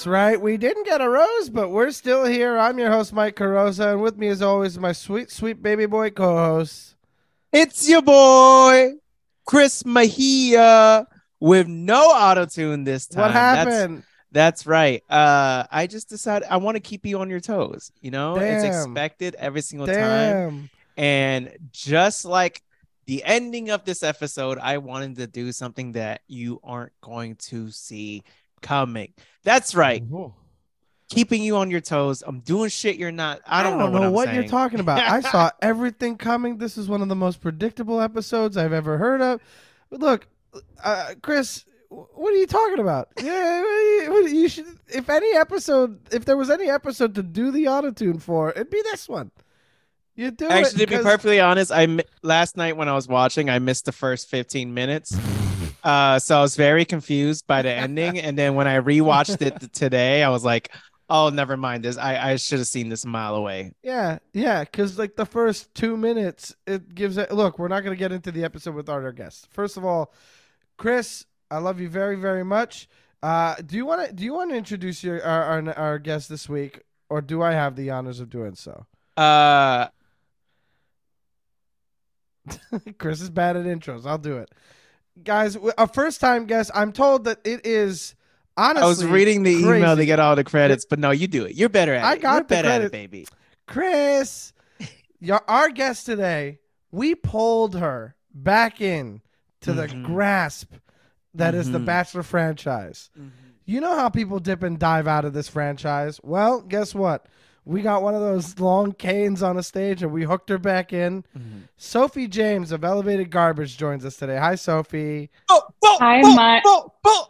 That's right. We didn't get a rose, but we're still here. I'm your host, Mike Carrozza, and with me, as always, my sweet, sweet baby boy co-host. It's your boy, Chris Mejia, with no auto tune this time. What happened? That's, that's right. Uh, I just decided I want to keep you on your toes. You know, it's expected every single time. And just like the ending of this episode, I wanted to do something that you aren't going to see coming. That's right. Ooh. Keeping you on your toes. I'm doing shit you're not. I I don't, don't, know, know, what, what, you're talking about. I saw everything coming. This is one of the most predictable episodes I've ever heard of. Look, uh, Chris, what are you talking about? Yeah, you, should. If any episode, if there was any episode to do the autotune for, it'd be this one. You do it Actually, to be perfectly honest, I last night when I was watching, I missed the first 15 minutes. Uh, so I was very confused by the ending, and then when I rewatched it today, I was like, "Oh, never mind this. I I should have seen this a mile away." Yeah, yeah, because like the first two minutes, it gives it. Look, we're not going to get into the episode with our guests. First of all, Chris, I love you very, very much. Uh, do you want to do you want to introduce your our, our our guest this week, or do I have the honors of doing so? Uh, Chris is bad at intros. I'll do it, guys. a first time guest. I'm told that it is honestly. I was reading the email to get all the credits, but no, you do it. You're better at I it. I got You're the better at it, baby. Chris, your, our guest today, we pulled her back in to the Mhm. grasp that is the Mhm. Bachelor franchise. You know how people dip and dive out of this franchise? Well, guess what? We got one of those long canes on a stage and we hooked her back in. Mhm. Sophie James of Elevated Garbage joins us today. Hi, Sophie. Oh, oh, Hi, oh, my- oh, oh.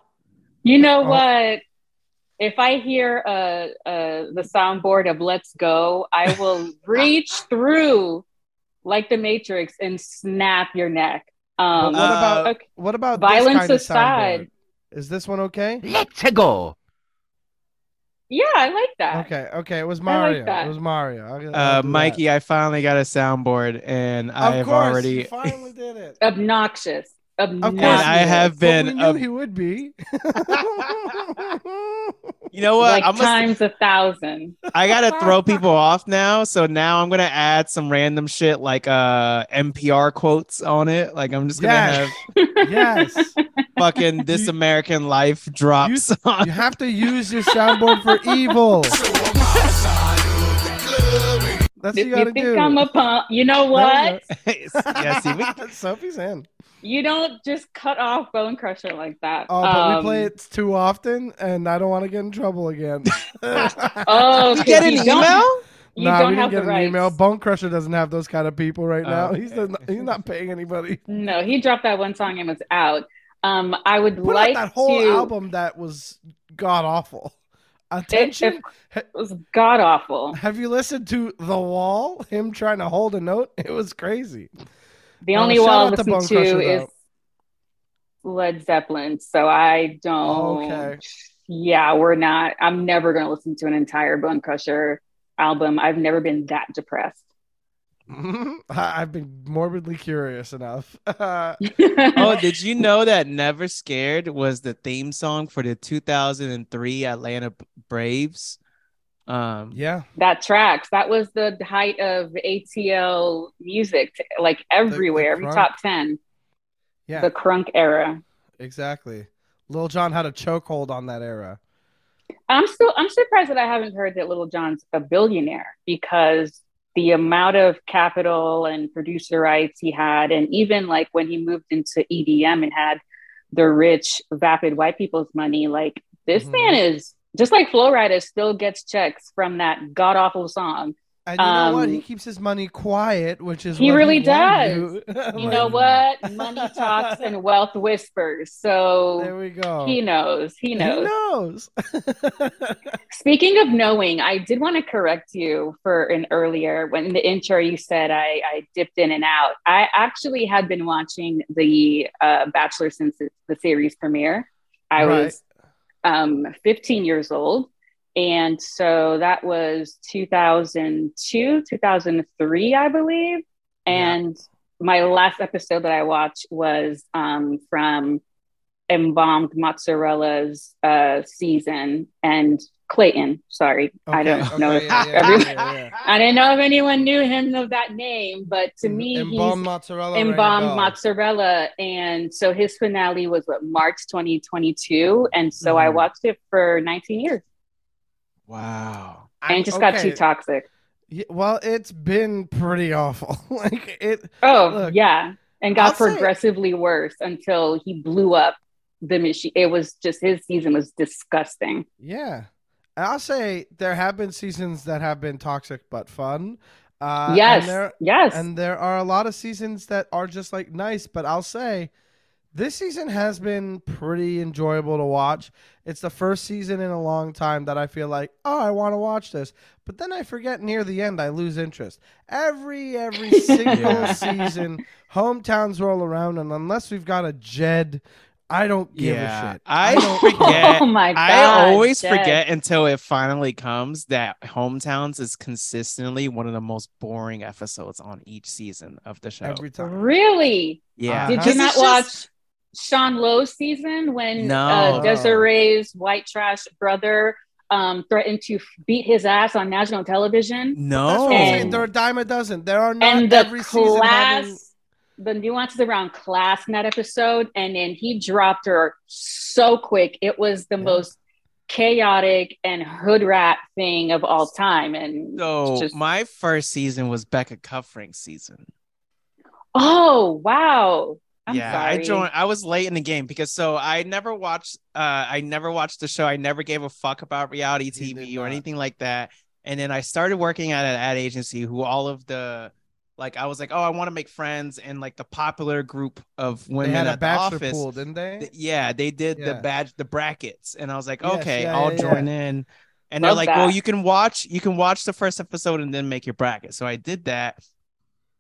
You know Oh. what? If I hear uh, uh, the soundboard of "Let's Go," I will reach through like the Matrix and snap your neck. Um, But what about okay. what about Violence this kind of aside. soundboard? Is this one okay? Let's go. Yeah, I like that. Okay, okay. It was I like Mario. it was Mario. I'll- I'll do Uh, that. Mikey, I finally got a soundboard, and Of I've course, already. you finally did it. Obnoxious. Of Obnoxious. course, I have been But we knew ob- he would be. You know what? like I'm gonna, times a thousand. I gotta throw people off now. So now I'm gonna add some random shit like uh NPR quotes on it. Like I'm just gonna Yes. have yes, fucking This You- American Life drops on. you have to use your soundboard for evil. That's what you you gotta think do. I'm a punk, you know what? yeah, see, we, Sophie's in. You don't just cut off Bone Crusher like that. Oh, but we Um, play it too often, and I don't want to get in trouble again. Oh, you get an you email? You nah, don't we didn't get an rights. email. Bone Crusher doesn't have those kind of people right Oh, now. okay. He's the, he's not paying anybody. No, he dropped that one song and was out. Um, I would Put like out that whole to. album that was god awful. Attention. It was god awful. Have you listened to The Wall? Him trying to hold a note? It was crazy. The only shout one I out to listen to Crusher, is Led Zeppelin, so I don't. Okay. Yeah, we're not. I'm never going to listen to an entire Bone Crusher album. I've never been that depressed. I've been morbidly curious enough. Oh, did you know that Never Scared was the theme song for the 2003 Atlanta Braves? Um, yeah. that tracks. That was the height of ATL music, like everywhere, every top ten. Yeah. The crunk era. exactly. Lil Jon had a chokehold on that era. I'm still I'm surprised that I haven't heard that Lil Jon's a billionaire because the amount of capital and producer rights he had, and even like when he moved into EDM and had the rich, vapid white people's money, like this Mhm. man is just like Flo Rida still gets checks from that god awful song. And you know what? Um, He keeps his money quiet, which is he really won't do. You Like, know what? Money talks and wealth whispers. So there we go. he knows. He knows. knows. Speaking of knowing, I did want to correct you for an earlier when in the intro you said I, I dipped in and out. I actually had been watching the uh, Bachelor since the- the series premiere. I Right. was um, 15 years old. And so that was 2002, 2003, I believe. And my last episode that I watched was um, from embalmed mozzarella's uh, season and Clayton. Sorry, I don't know. okay, if yeah, yeah, everyone- yeah, yeah. I didn't know if anyone knew him of that name, but to me, embalmed he's mozzarella. rang embalmed bell. mozzarella, and so his finale was what March 2022, and so I Mhm. watched it for 19 years, Wow. and I'm- it just got too toxic. Yeah, well, it's been pretty awful. like it. Oh Look, yeah, and got I'll say- progressively worse until he blew up the machine. It was just his season was disgusting. Yeah. I'll say there have been seasons that have been toxic but fun. Uh, yes, And there, yes. and there are a lot of seasons that are just like nice, but I'll say this season has been pretty enjoyable to watch. It's the first season in a long time that I feel like, oh, I want to watch this. But then I forget near the end, I lose interest. Every every single season, hometowns roll around, and unless we've got a Jed, I don't give yeah. a shit. I don't forget. oh my god! I always Jed. forget until it finally comes that Hometowns is consistently one of the most boring episodes on each season of the show. every time. Really? yeah. Uh-huh. Did you not it's just- watch Sean Lowe's season when No. uh, Desiree's white trash brother um, threatened to beat his ass on national television? No. That's what I'm saying. And- They're a dime a dozen. There are not and the every season class, having. The nuances around class in that episode, and then he dropped her so quick. It was the Yeah. most chaotic and hood rat thing of all time. And So just my first season was Becca Kufrin's season. oh wow, I'm yeah, sorry. I joined. I was late in the game because so I never watched. Uh, I never watched the show. I never gave a fuck about reality TV or anything like that. And then I started working at an ad agency who all of the like I was like, oh, I want to make friends and like the popular group of They women had a at the office. pool, didn't they? th- yeah, they did the badge, the brackets, and I was like, Yes, okay, yeah, I'll yeah, join yeah. in. And they're Love like, well, you can watch, you can watch the first episode and then make your bracket. So I did that,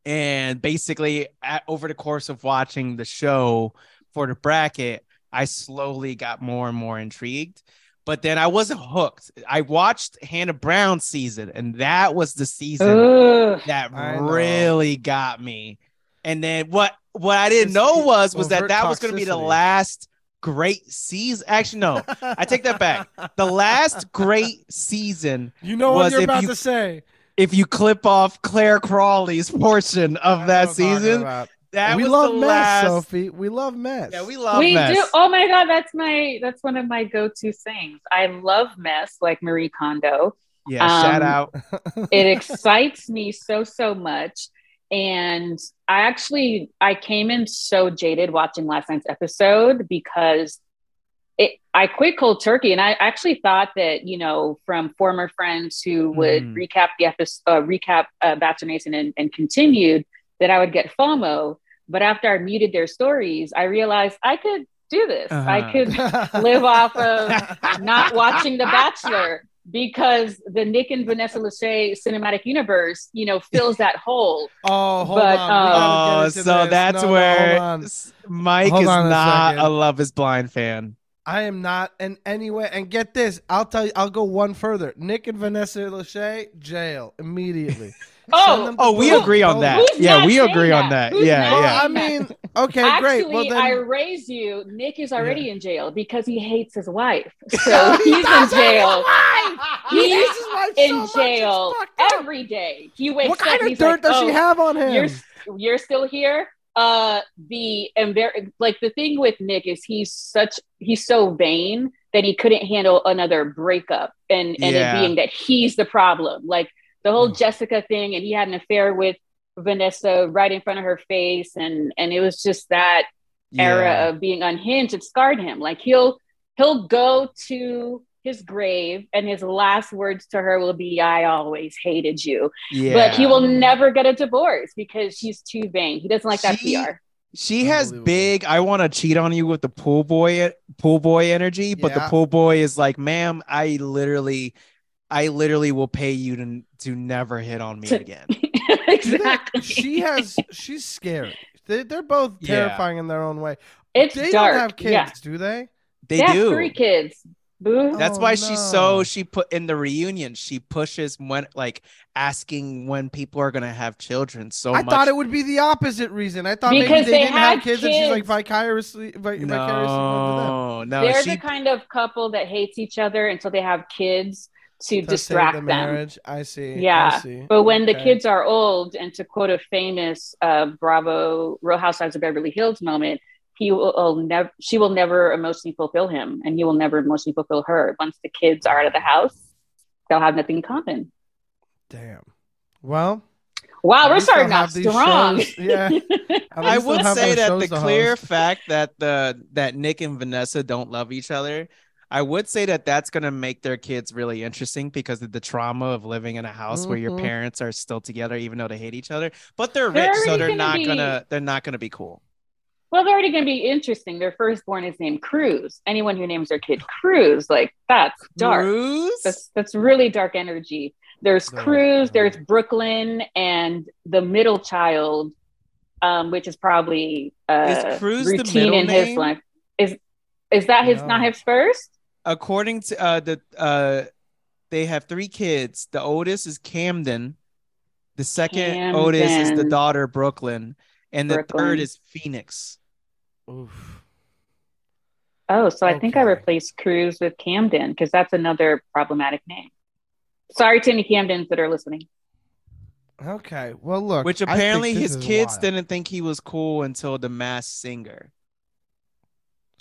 and basically, at, over the course of watching the show for the bracket, I slowly got more and more intrigued. But then I wasn't hooked. I watched Hannah Brown's season, and that was the season Ugh. that I know. really got me. And then what what I didn't It's know was was that overt that was going to be the last great season. Actually, no, I take that back. The last great season. You know was what you're about you- to say. If you clip off Clare Crawley's portion of know that what I'm talking season, about. That we was love the mess, last. Sophie. We love mess. Yeah, we love mess. we mess. do. Oh my god, that's my that's one of my go-to things. I love mess like Marie Kondo. yeah, shout um, out. It excites me so so much. And I actually I came in so jaded watching last night's episode because it I quit cold turkey and I actually thought that, you know, from former friends who would Mhm. recap the episode uh, recap uh, Bachelor Nation and, and continued that I would get FOMO. But after I muted their stories, I realized I could do this. I Uh-huh. could live off of not watching The Bachelor because the Nick and Vanessa Lachey cinematic universe, you know, fills that hole. Oh, hold But, on. We gotta Oh, so this. that's No, no, where hold on. s- Mike Hold is on a not second. a Love Is Blind fan. I am not in any way. And get this, I'll tell you. I'll go one further. Nick and Vanessa Lachey, jail immediately. Oh, Send them to Oh, we both- agree on that. Who's yeah, we saying agree on that? that. Who's yeah, not Well, yeah. I mean, okay, Actually, great. Well, then I raise you. Nick is already in jail because he hates his wife. So he's in does hate his jail. He He's hates his wife so in much, jail fucked every day. He wakes What up. kind of he's dirt like, does oh, she have on him? You're you're still here. Uh, the embar- like the thing with Nick is he's such he's so vain that he couldn't handle another breakup, and and Yeah. it being that he's the problem. Like the whole Mm. Jessica thing, and he had an affair with Vanessa right in front of her face, and and it was just that yeah. era of being unhinged it scarred him like he'll he'll go to his grave and his last words to her will be i always hated you yeah. but he will never get a divorce because she's too vain he doesn't like that She- pr She has big. I want to cheat on you with the pool boy, pool boy energy, but the pool boy is like, "Ma'am, I literally, I literally will pay you to to never hit on me again." exactly She has. She's scary. They, they're both Yeah. terrifying in their own way. it's they dark don't have kids, yeah do they? They They have do. three kids Boo. Oh, That's Oh, why she's so she put in the reunion. She pushes when like asking when people are gonna have children so I much. thought it would be the opposite reason. I thought maybe Because they, they didn't have had kids, and she's like kids. vicariously, vi- vicariously going them. no, no. They're she the kind of couple that hates each other until they have kids to, To distract the them. marriage. I see. Yeah. I Yeah, see. But when the kids are old, and to quote a famous uh, Bravo Real Housewives of Beverly Hills moment, he will never, she will never emotionally fulfill him, and he will never emotionally fulfill her. Once the kids are out of the house, they'll have nothing in common. Damn. Well, Wow, we're starting they'll off have strong. shows- yeah. I would say that the clear host. fact that the that Nick and Vanessa don't love each other, I would say that that's gonna make their kids really interesting because of the trauma of living in a house where your Mhm. parents are still together even though they hate each other. But they're They're rich, so they're gonna not be- gonna they're not gonna be cool. Well, they're already going to be interesting. Their firstborn is named Cruz. Anyone who names their kid Cruz, like that's dark. Cruz? That's that's really dark energy. There's No, Cruz, no. there's Brooklyn, and the middle child, um, which is probably uh, Is Cruz routine middle in his life. Is is that his No. not his first? According to uh the uh they have three kids. The oldest is Camden. The second oldest is the daughter Brooklyn, and the third is Phoenix. Oof. Oh, so I think I replaced Cruz with Camden because that's another problematic name. Sorry to any Camdens that are listening. Okay. Well, look. Which apparently his kids wild. didn't think he was cool until the Masked Singer.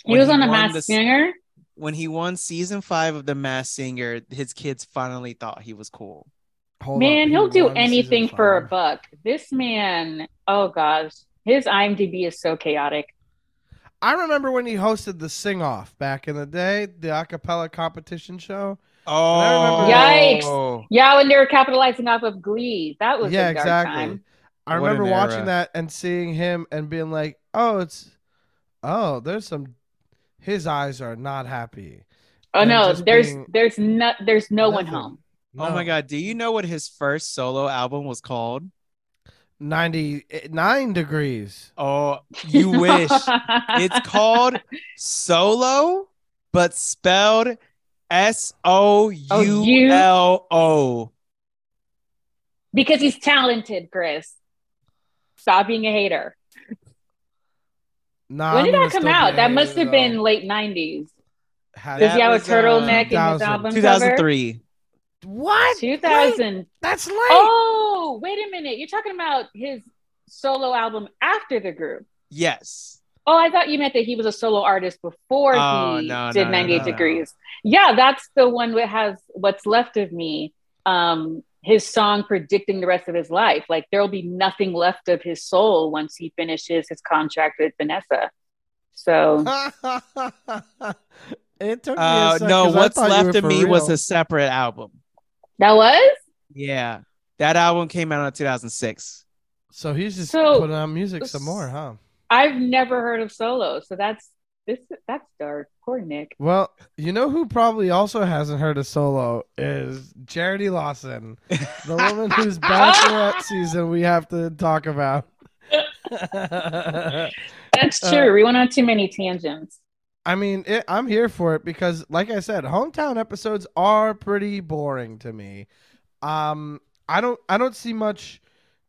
He was on the won Masked the- Singer. When he won season five of the Masked Singer, his kids finally thought he was cool. Hold Man, he he'll do anything for a buck. This man, oh gosh, his IMDb is so chaotic. I remember when he hosted the Sing Off back in the day, the acapella competition show. Oh, remember- Yikes. Yeah, when they were capitalizing off of Glee, that was yeah, a dark exactly. time. I What remember watching era. that and seeing him and being like, "Oh, it's oh, there's some his eyes are not happy." Oh And no, there's being- there's not there's no one Nothing. home. Oh my god, do you know what his first solo album was called? 99 degrees. Oh, you wish. it's called Solo, but spelled S O U L O. because he's talented, Chris. Stop being a hater. Nah, when I'm did that come out? That must have been though. late '90s. Had- Does he That have a was, uh, turtleneck in his 2000. album cover? 2003. What? 2000. Wait, that's late. Oh, wait a minute. You're talking about his solo album after the group. Yes. Oh, I thought you meant that he was a solo artist before Oh, he no, did no, no, 98 no, no. Degrees. Yeah, that's the one that has What's Left of Me. Um, his song predicting the rest of his life. Like there'll be nothing left of his soul once he finishes his contract with Vanessa. So it took me a Uh, sec, no, 'cause I what's left of for me was a separate album. that was Yeah. That album came out in 2006. So he's just So- putting out music some more, huh? I've never heard of solo. So that's this that's dark. Poor Nick. Well, you know who probably also hasn't heard a Solo is Charity Lawson, the woman whose bachelorette season we have to talk about. That's Uh, true. we went on too many tangents. I mean, it, I'm here for it because, like I said, hometown episodes are pretty boring to me. Um, I don't, I don't see much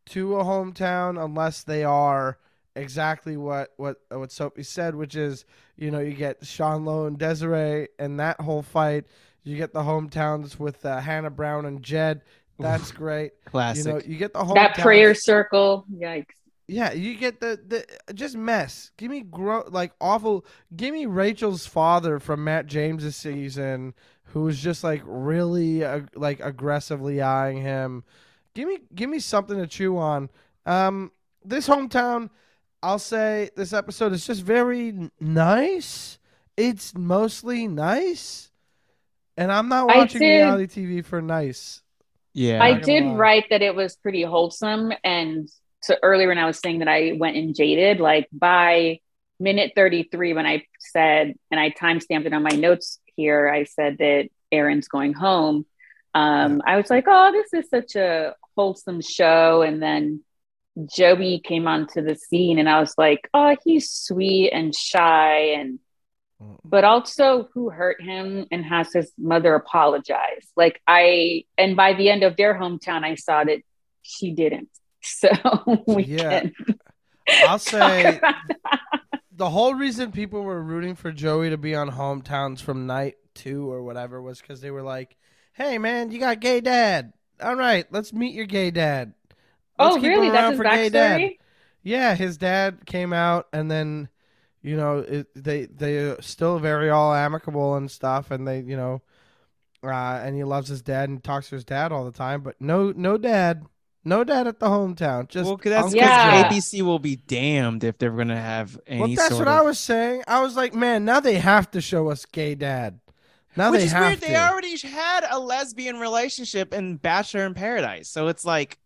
to a hometown unless they are exactly what what what Sophie said, which is, you know, you get Sean Lowe and Desiree and that whole fight. You get the hometowns with uh, Hannah Brown and Jed. That's great. You Classic. know, you get the hometowns. That prayer circle. Yikes. Yeah, you get the the just mess. Give me gro- like awful. Give me Rachel's father from Matt James's season, who was just like really uh, like aggressively eyeing him. Give me give me something to chew on. Um, this hometown, I'll say this episode is just very nice. It's mostly nice, and I'm not watching did- reality TV for nice. yeah. I did lie. write that it was pretty wholesome. And so earlier when I was saying that I went and jaded, like by minute 33, when I said, and I timestamped it on my notes here, I said that Aaron's going home. Um, I was like, oh, this is such a wholesome show. And then Joey came onto the scene and I was like, oh, he's sweet and shy and but also who hurt him and has his mother apologize. Like I, and by the end of their hometown, I saw that she didn't. So we Yeah. can I'll say the whole reason people were rooting for Joey to be on hometowns from night two or whatever was because they were like, "Hey, man, you got gay dad. All right, let's meet your gay dad." Let's Oh, keep really? him That's his for gay dad. Yeah, his dad came out, and then you know it, they they are still very all amicable and stuff, and they you know, uh, and he loves his dad and talks to his dad all the time, but no no dad, no dad at the hometown. Just well, 'cause that's because Yeah. ABC will be damned if they're gonna have any Well, that's sort what of. I was saying. I was like, man, now they have to show us gay dad. Now Which they is have weird. to. They already had a lesbian relationship in Bachelor in Paradise, so it's like,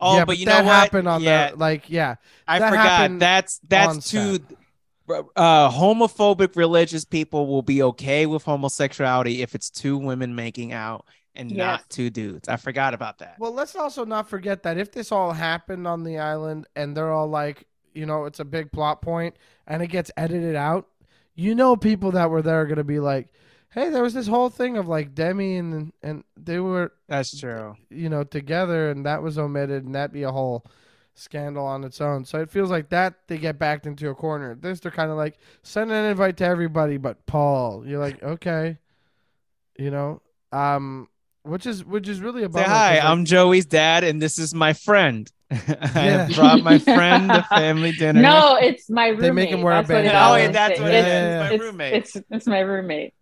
oh, yeah, but, you that know what? happened on yeah, the like, yeah, I that forgot. That's that's too. Uh, homophobic religious people will be okay with homosexuality if it's two women making out and Yes. not two dudes. I forgot about that. Well, let's also not forget that if this all happened on the island and they're all like, you know, it's a big plot point and it gets edited out, you know, people that were there are gonna be like, hey, there was this whole thing of like Demi and and they were, That's true. you know, together and that was omitted and that'd be a whole scandal on its own. So it feels like that they get backed into a corner. This they're kind of like send an invite to everybody but Paul. You're like, okay, you know, um, which is which is really about. Say hi. like, I'm Joey's dad, and this is my friend. I Yeah. have brought my friend to family dinner. No, it's my roommate. They make him wear a That's what bandana. Oh, yeah, that's what it It's- is. It's my it's- It's, it's my roommate.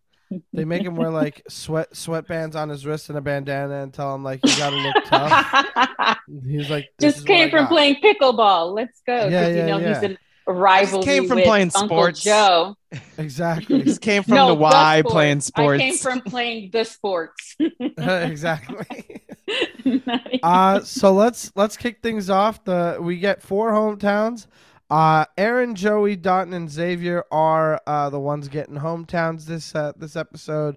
They make him wear like sweat sweatbands on his wrist and a bandana and tell him like you gotta look tough. He's like, this Just what came from playing pickleball. Let's go. Yeah, 'Cause, yeah, you know yeah. he's in rivalry came from playing Uncle sports. Joe. Exactly, Just came from no, the Y sport. playing sports. I came from playing the sports. exactly. Nice. Uh, so let's let's kick things off. The we get four hometowns. Uh, Aaron, Joey, Dotun, and Xavier are uh, the ones getting hometowns this uh, this episode,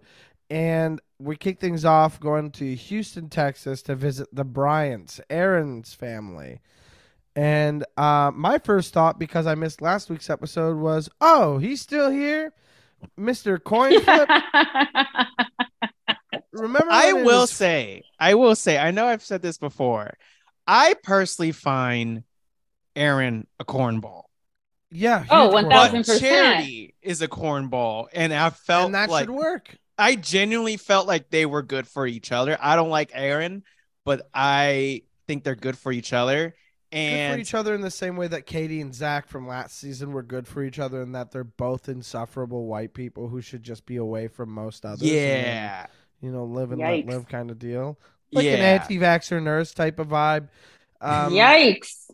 and we kick things off going to Houston, Texas, to visit the Bryants, Aaron's family. And uh, my first thought, because I missed last week's episode, was, "Oh, he's still here, Mister Coin Flip." Remember? I will was- say, I will say, I know I've said this before. I personally find Aaron a cornball. yeah. Oh, 1000 corn. But 1,000%. Charity is a cornball, and I felt and that like should work. I genuinely felt like they were good for each other. I don't like Aaron, but I think they're good for each other. And good And for each other in the same way that Katie and Zach from last season were good for each other, and that they're both insufferable white people who should just be away from most others. and then, yeah, you know, live and Yikes. let live kind of deal, like yeah. an anti-vaxxer nurse type of vibe. Um, Yikes.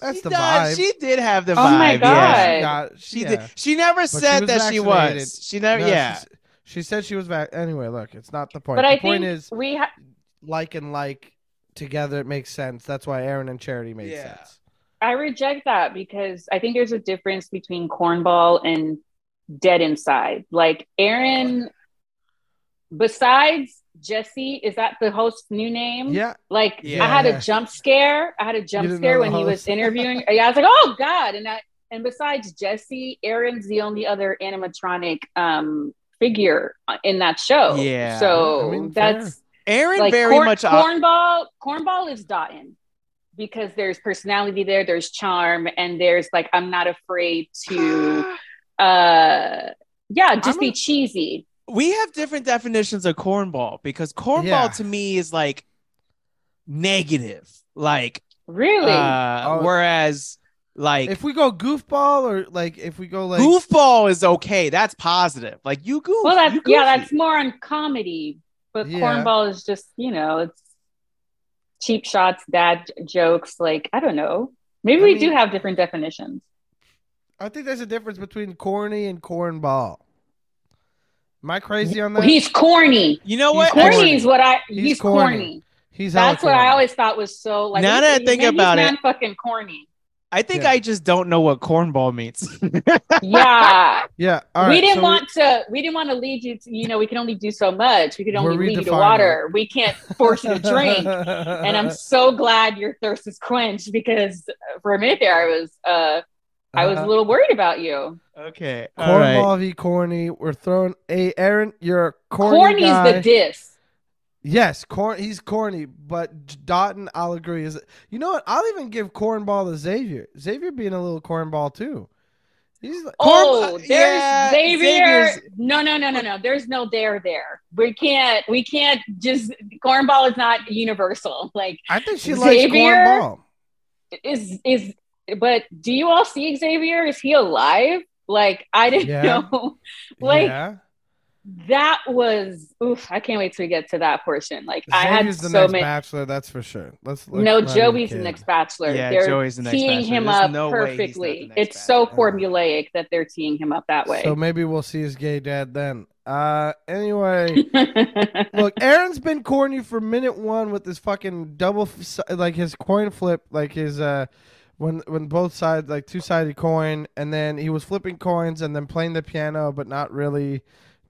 That's she the does- vibe. She did have the Oh vibe. my Yeah. God. She, got, She yeah. did. She never she said was that she was. She never. No, yeah. she's- She said she was back. Anyway, look, it's not the point. But the I point think is we ha- like and like together. It makes sense. That's why Aaron and Charity made Yeah. sense. I reject that because I think there's a difference between cornball and dead inside. Like Aaron, besides Jesse, is that the host's new name? Yeah, Like Yeah. I had a jump scare. I had a jump scare when the he was interviewing. yeah, I was like, oh God. And I and besides Jesse, Aaron's the only other animatronic um figure in that show. Yeah. So I mean, that's Aaron like very corn, much. uh, cornball cornball is Dotun because there's personality there there's charm and there's like i'm not afraid to uh yeah just I'm be a- cheesy we have different definitions of cornball because cornball Yeah. to me is like negative, like really uh, Oh. whereas like if we go goofball or like if we go like goofball is okay. That's positive. Like you goof. well that's yeah that's more on comedy but Yeah. cornball is just you know it's cheap shots dad jokes like i don't know maybe I we mean- do have different definitions I think there's a difference between corny and cornball. Am I crazy on that? he's corny You know He's what? corny. corny is what i He's he's, corny. corny. He's hella That's what I always thought was so like. Now that I think he's about it- man fucking corny. I think Yeah. I just don't know what cornball means. Yeah, Yeah, all we didn't so want to. We didn't want to lead you to. You know, we can only do so much. We could only lead you to redefining. water. We can't force you to drink. and I'm so glad your thirst is quenched because for a minute there I was uh I was a Uh, little worried about you. Okay. All right. Cornball v. Corny. We're throwing. Hey, Aaron, you're a corny Corny's guy. the diss. Yes, corn. He's corny, but J- Dotun, I'll agree. Is you know what? I'll even give cornball to Xavier. Xavier being a little cornball too. He's like, Oh, Corn- there's yeah, Xavier. Xavier's- No, no, no, no, no. There's no there there. We can't. We can't just. Cornball is not universal. Like I think she Xavier? likes cornball. is is. But do you all see Xavier? Is he alive? Like I didn't Yeah. know. like yeah, that was. Oof! I can't wait to get to that portion. Like I had Xavier's the so next many. bachelor. That's for sure. Let's. let's No, not even Joey's the next bachelor. Yeah, they're Joey's the next teeing bachelor. him There's up no way he's not the perfectly. next It's so bachelor. formulaic that they're teeing him up that way. So maybe we'll see his gay dad then. Uh, anyway. Look, Aaron's been corny for minute one with this fucking double, like his coin flip, like his uh, when when both sides like two sided coin, and then he was flipping coins and then playing the piano, but not really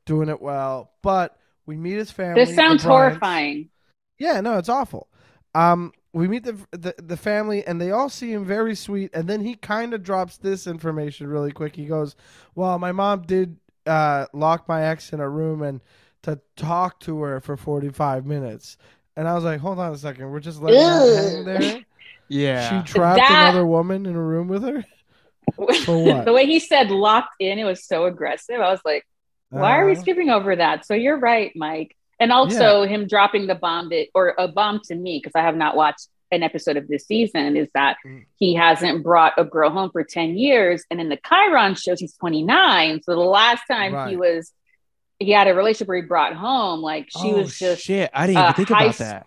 doing it well. But we meet his family. this sounds horrifying. Yeah, no, it's awful. Um, we meet the, the the family, and they all seem very sweet. And then he kind of drops this information really quick. He goes, "Well, my mom did uh, lock my ex in a room and to talk to her for forty five minutes." And I was like, "Hold on a second, we're just letting that hang there." Yeah. She trapped That- another woman in a room with her. For what? the way he said locked in, it was so aggressive. I was like, why are we Uh, skipping over that? So you're right, Mike. And also him dropping the bomb that, or a bomb to me, because I have not watched an episode of this season, is that Mm. he hasn't brought a girl home for 10 years. And in the Chiron shows, he's 29. So the last time he was, he had a relationship where he brought home, like she Oh, was just shit. I didn't uh, even think about that.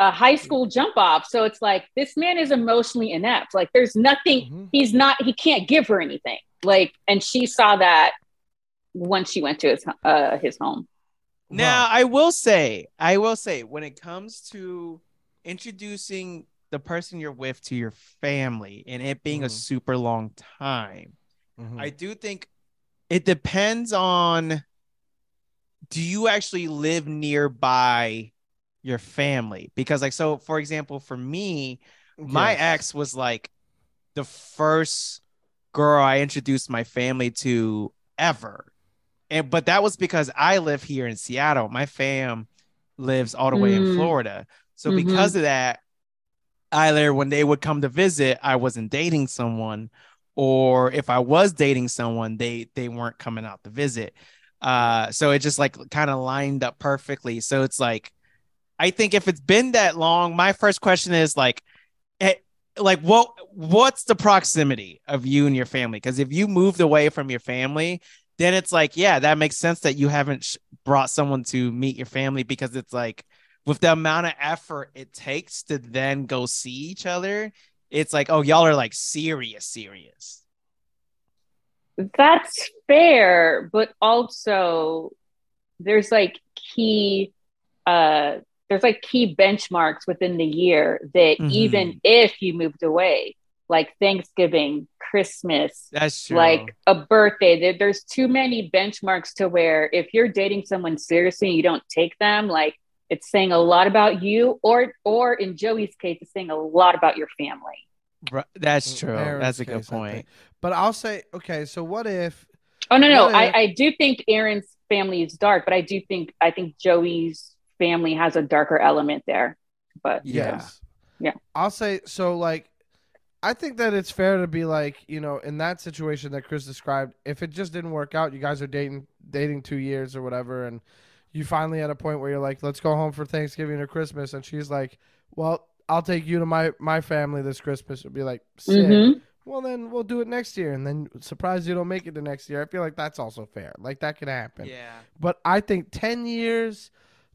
A high school jump off. So it's like this man is emotionally inept. Like there's nothing Mhm. he's not he can't give her anything. Like and she saw that when she went to his uh his home. Now, Wow. I will say, I will say, when it comes to introducing the person you're with to your family and it being a Mhm. super long time, Mhm. I do think it depends on do you actually live nearby your family? Because, like, so for example, for me, my Yes. ex was like the first girl I introduced my family to ever. And but that was because I live here in Seattle. My fam lives all the way in Mm. Florida. So Mhm. because of that, either when they would come to visit, I wasn't dating someone, or if I was dating someone, they they weren't coming out to visit. Uh so it just like kind of lined up perfectly. So it's like I think if it's been that long, my first question is like, eh, like what what's the proximity of you and your family? Because if you moved away from your family, then it's like, yeah, that makes sense that you haven't sh- brought someone to meet your family because it's like with the amount of effort it takes to then go see each other, it's like, oh, y'all are like serious, serious. That's fair, but also there's like key uh there's like key benchmarks within the year that Mhm. even if you moved away, like Thanksgiving, Christmas, That's true. like a birthday. There, there's too many benchmarks to where if you're dating someone seriously and you don't take them, like it's saying a lot about you, or or in Joey's case, it's saying a lot about your family. Bru- that's true. Aaron's That's a good point. But I'll say, okay, so what if Oh no, no, What if- I, I do think Aaron's family is dark, but I do think I think Joey's family has a darker element there. But Yeah. Yes. Yeah. I'll say so like I think that it's fair to be like, you know, in that situation that Chris described, if it just didn't work out, you guys are dating dating 2 years or whatever and you finally at a point where you're like, let's go home for Thanksgiving or Christmas and she's like, well, I'll take you to my my family this Christmas. It'd be like, sick. Mhm. Well, then we'll do it next year and then surprise you don't make it the next year. I feel like that's also fair. Like that can happen. Yeah. But I think 10 years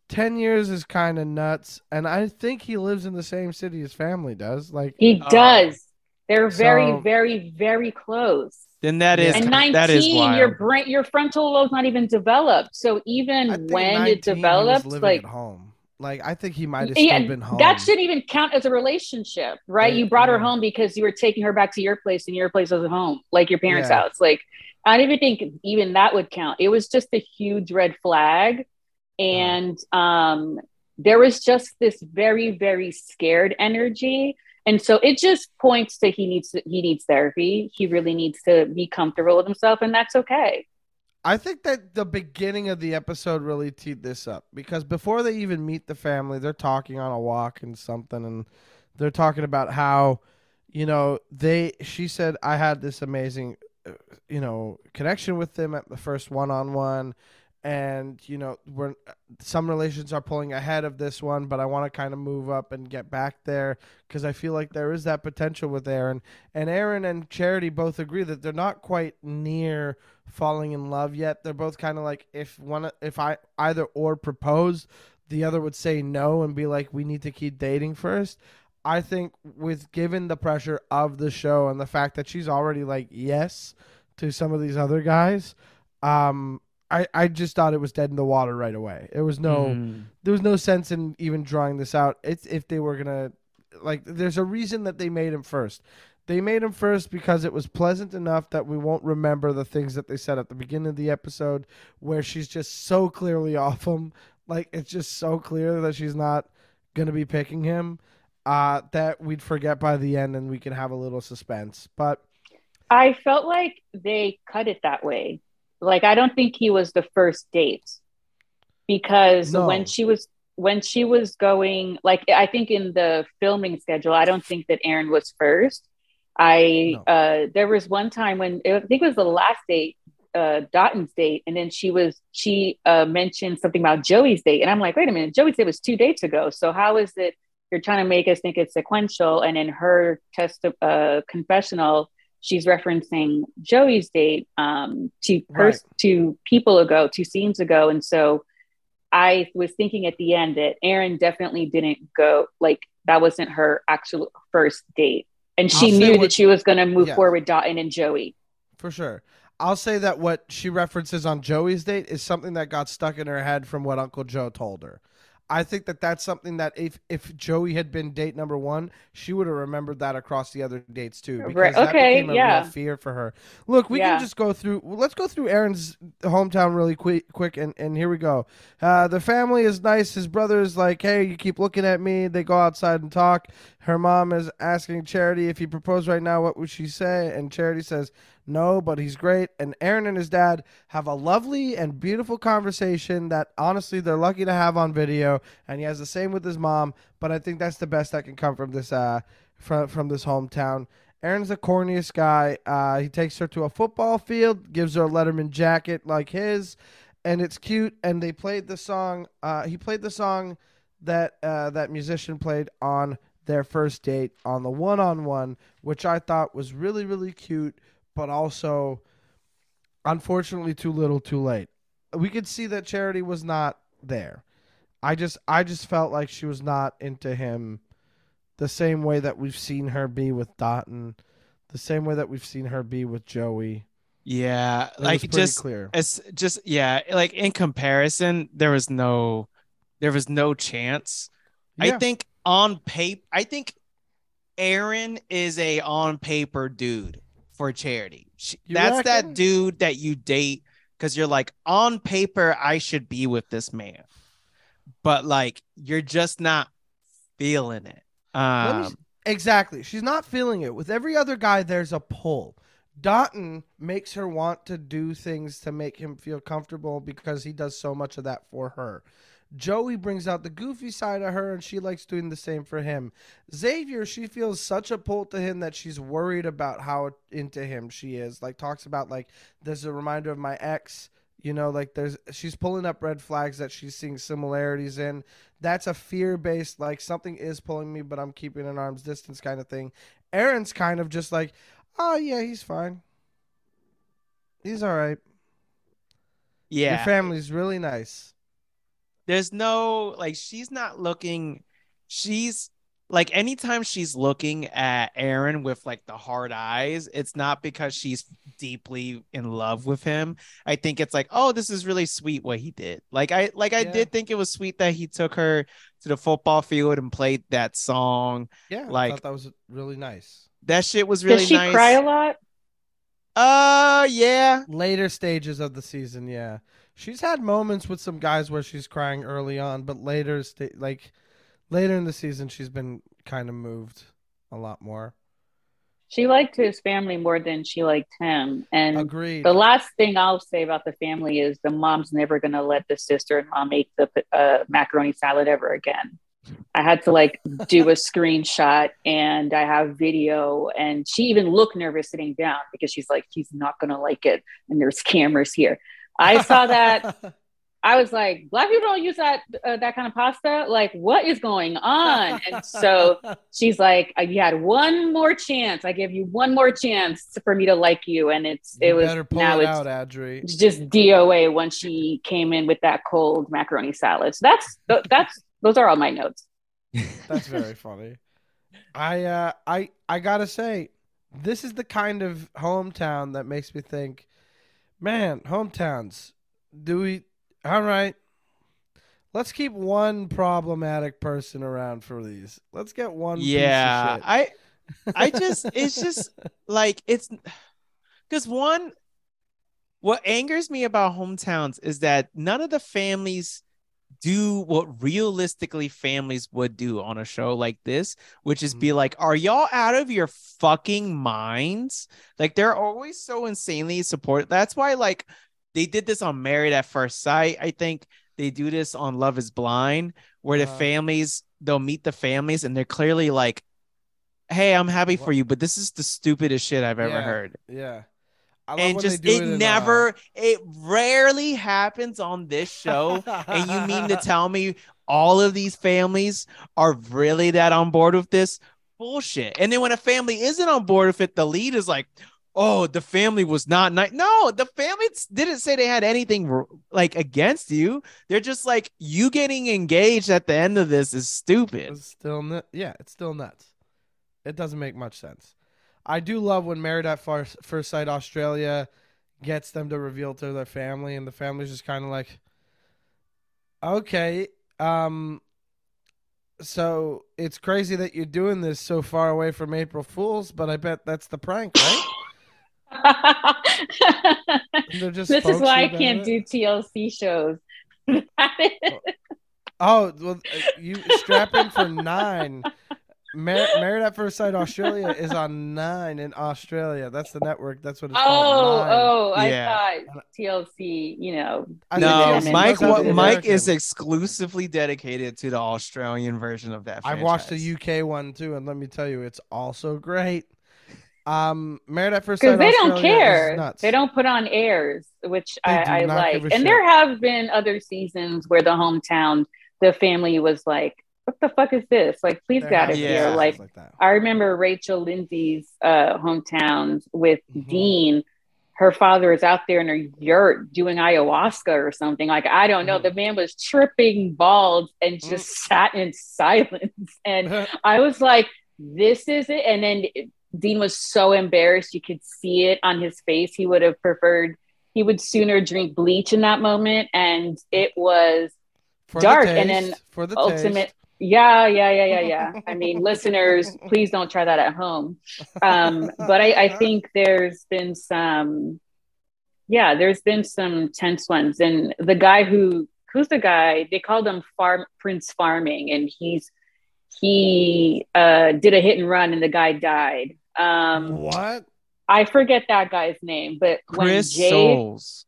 10 years is kind of nuts and I think he lives in the same city his family does. Like he Oh. does. They're very, So- very, very close. Then that is and that is 19, wild. your brain, your frontal lobe's not even developed. So even when it he develops, like at home. Like I think he might have yeah, still been home. that shouldn't even count as a relationship, right? Yeah, you brought her home because you were taking her back to your place, and your place was at home, like your parents' Yeah. house. Like I don't even think even that would count. It was just a huge red flag, and um, there was just this very, very scared energy. And so it just points to he needs to, he needs therapy. He really needs to be comfortable with himself, and that's okay. I think that the beginning of the episode really teed this up because before they even meet the family, they're talking on a walk and something, and they're talking about how, you know, they. She said I had this amazing, uh, you know, connection with them at the first one-on-one, and you know, we're some relations are pulling ahead of this one, but I want to kind of move up and get back there because I feel like there is that potential with Aaron, and Aaron and Charity both agree that they're not quite near falling in love yet. They're both kind of like if one if I either or proposed, the other would say no and be like we need to keep dating first. I think with given the pressure of the show and the fact that she's already like yes to some of these other guys, um I, I just thought it was dead in the water right away. There was no Mm. there was no sense in even drawing this out. It's if they were gonna like there's a reason that they made him first. They made him first because it was pleasant enough that we won't remember the things that they said at the beginning of the episode where she's just so clearly off him. Like it's just so clear that she's not gonna be picking him. Uh, that we'd forget by the end and we can have a little suspense. But I felt like they cut it that way. Like I don't think he was the first date because No. when she was when she was going like I think in the filming schedule, I don't think that Aaron was first. I No. uh there was one time when I think it was the last date, uh Dotun's date, and then she was she uh mentioned something about Joey's date. And I'm like, wait a minute, Joey's date was two dates ago. So how is it you're trying to make us think it's sequential? And in her test uh confessional, she's referencing Joey's date um, to pers- Right. to people ago, two scenes ago, and so I was thinking at the end that Aaron definitely didn't go like that wasn't her actual first date, and she I'll knew what- that she was going to move Yeah. forward with Dotun and Joey. For sure. I'll say that what she references on Joey's date is something that got stuck in her head from what Uncle Joe told her. I think that that's something that if if Joey had been date number one, she would have remembered that across the other dates too. Because Right, that okay, became a yeah. real fear for her. Look, we Yeah. can just go through. Let's go through Aaron's hometown really quick, quick, and and here we go. Uh, the family is nice. His brother is like, "Hey, you keep looking at me." They go outside and talk. Her mom is asking Charity if he proposed right now, what would she say? And Charity says, "No, but he's great." And Aaron and his dad have a lovely and beautiful conversation that honestly they're lucky to have on video. And he has the same with his mom. But I think that's the best that can come from this uh from from this hometown. Aaron's the corniest guy. Uh, he takes her to a football field, gives her a Letterman jacket like his, and it's cute. And they played the song. Uh, he played the song that uh, that musician played on their first date on the one-on-one, which I thought was really really cute, but also unfortunately too little, too late. We could see that Charity was not there. I just I just felt like she was not into him the same way that we've seen her be with Dotun, the same way that we've seen her be with Joey. Yeah, It like just clear. it's just yeah, like in comparison, there was no there was no chance. I think on paper, I think Aaron is a on paper dude for charity. She, that's reckon? that dude that you date because you're like on paper, I should be with this man, but like you're just not feeling it. Um, exactly. She's not feeling it. With every other guy, there's a pull. Dotun makes her want to do things to make him feel comfortable because he does so much of that for her. Joey brings out the goofy side of her and she likes doing the same for him. Xavier, she feels such a pull to him that she's worried about how into him she is. Like talks about like there's a reminder of my ex, you know, like there's she's pulling up red flags that she's seeing similarities in. That's a fear-based like something is pulling me but I'm keeping an arm's distance kind of thing. Aaron's kind of just like, "Oh yeah, he's fine. He's all right. Yeah. Your family's really nice." There's no like she's not looking she's like anytime she's looking at Aaron with like the hard eyes, it's not because she's deeply in love with him. I think it's like, oh, this is really sweet what he did. Like I like I Yeah. did think it was sweet that he took her to the football field and played that song. Yeah, I Like- thought that was really nice. That shit was really Does she nice. cry a lot? Uh yeah. Later stages of the season, yeah. She's had moments with some guys where she's crying early on, but later sta- like later in the season she's been kind of moved a lot more. She liked his family more than she liked him. And Agreed. the last thing I'll say about the family is the mom's never going to let the sister in law make the uh, macaroni salad ever again. I had to like do a screenshot and I have video. And she even looked nervous sitting down because she's like, she's not going to like it. And there's cameras here. I saw that. I was like, black people don't use that uh, that kind of pasta. Like, what is going on? And so she's like, uh, you had one more chance. I give you one more chance for me to like you. And it's it was now it it's out, it's just DOA when she came in with that cold macaroni salad. So that's that's those are all my notes. That's very funny. I uh I I gotta say, this is the kind of hometown that makes me think, man, hometowns. Do we all right. Let's keep one problematic person around for these. Let's get one yeah, piece of I. I just it's just like it's because one what angers me about hometowns is that none of the families do what realistically families would do on a show like this, which is be like, are y'all out of your fucking minds? Like they're always so insanely support. That's why like they did this on Married at First Sight. I think they do this on Love is Blind, where the Uh-huh. families they'll meet the families and they're clearly like, Hey, I'm happy for you, but this is the stupidest shit I've ever Yeah. heard yeah. And just it, in, uh, never it rarely happens on this show. And you mean to tell me all of these families are really that on board with this? Bullshit. And then when a family isn't on board with it the lead is like oh the family was not nice. No the family didn't say they had anything like against you. They're just like you getting engaged at the end of this is stupid. It's still nu- yeah, it's still nuts. It doesn't make much sense. I do love when Married at First, First Sight Australia gets them to reveal to their family, and the family's just kind of like, okay, um, so it's crazy that you're doing this so far away from April Fools, but I bet that's the prank, right? Just this is why I can't it. do TLC shows. Oh, well, uh, you strap in for nine. Mar- Married at First Sight Australia is on nine in Australia. That's the network. That's what it's oh, called. Nine. oh, I Yeah. thought TLC, you know. I no mike what mike is exclusively dedicated to the australian version of that I've watched the UK one too, and let me tell you, it's also great. Um, Married at First Sight Because they don't care. They don't put on airs, which They I, I like. And shit. there have been other seasons where the hometown, the family was like, what the fuck is this? Like, please get out of Yeah. here. Like. I remember Rachel Lindsay's uh, hometowns with Mhm. Dean. Her father is out there in her yurt doing ayahuasca or something. Like, I don't know. Mhm. The man was tripping balls and Mm. just sat in silence. And I was like, this is it. And then Dean was so embarrassed. You could see it on his face. He would have preferred, he would sooner drink bleach in that moment. And it was For dark, the and then for the ultimate. taste. Yeah, yeah, yeah, yeah, yeah. I mean, listeners, please don't try that at home. Um, but I, I think there's been some, yeah, there's been some tense ones. And the guy who, who's the guy? They called him Farm Prince Farming, and he's he uh, did a hit and run, and the guy died. Um, what? I forget that guy's name, but when chris Jade, souls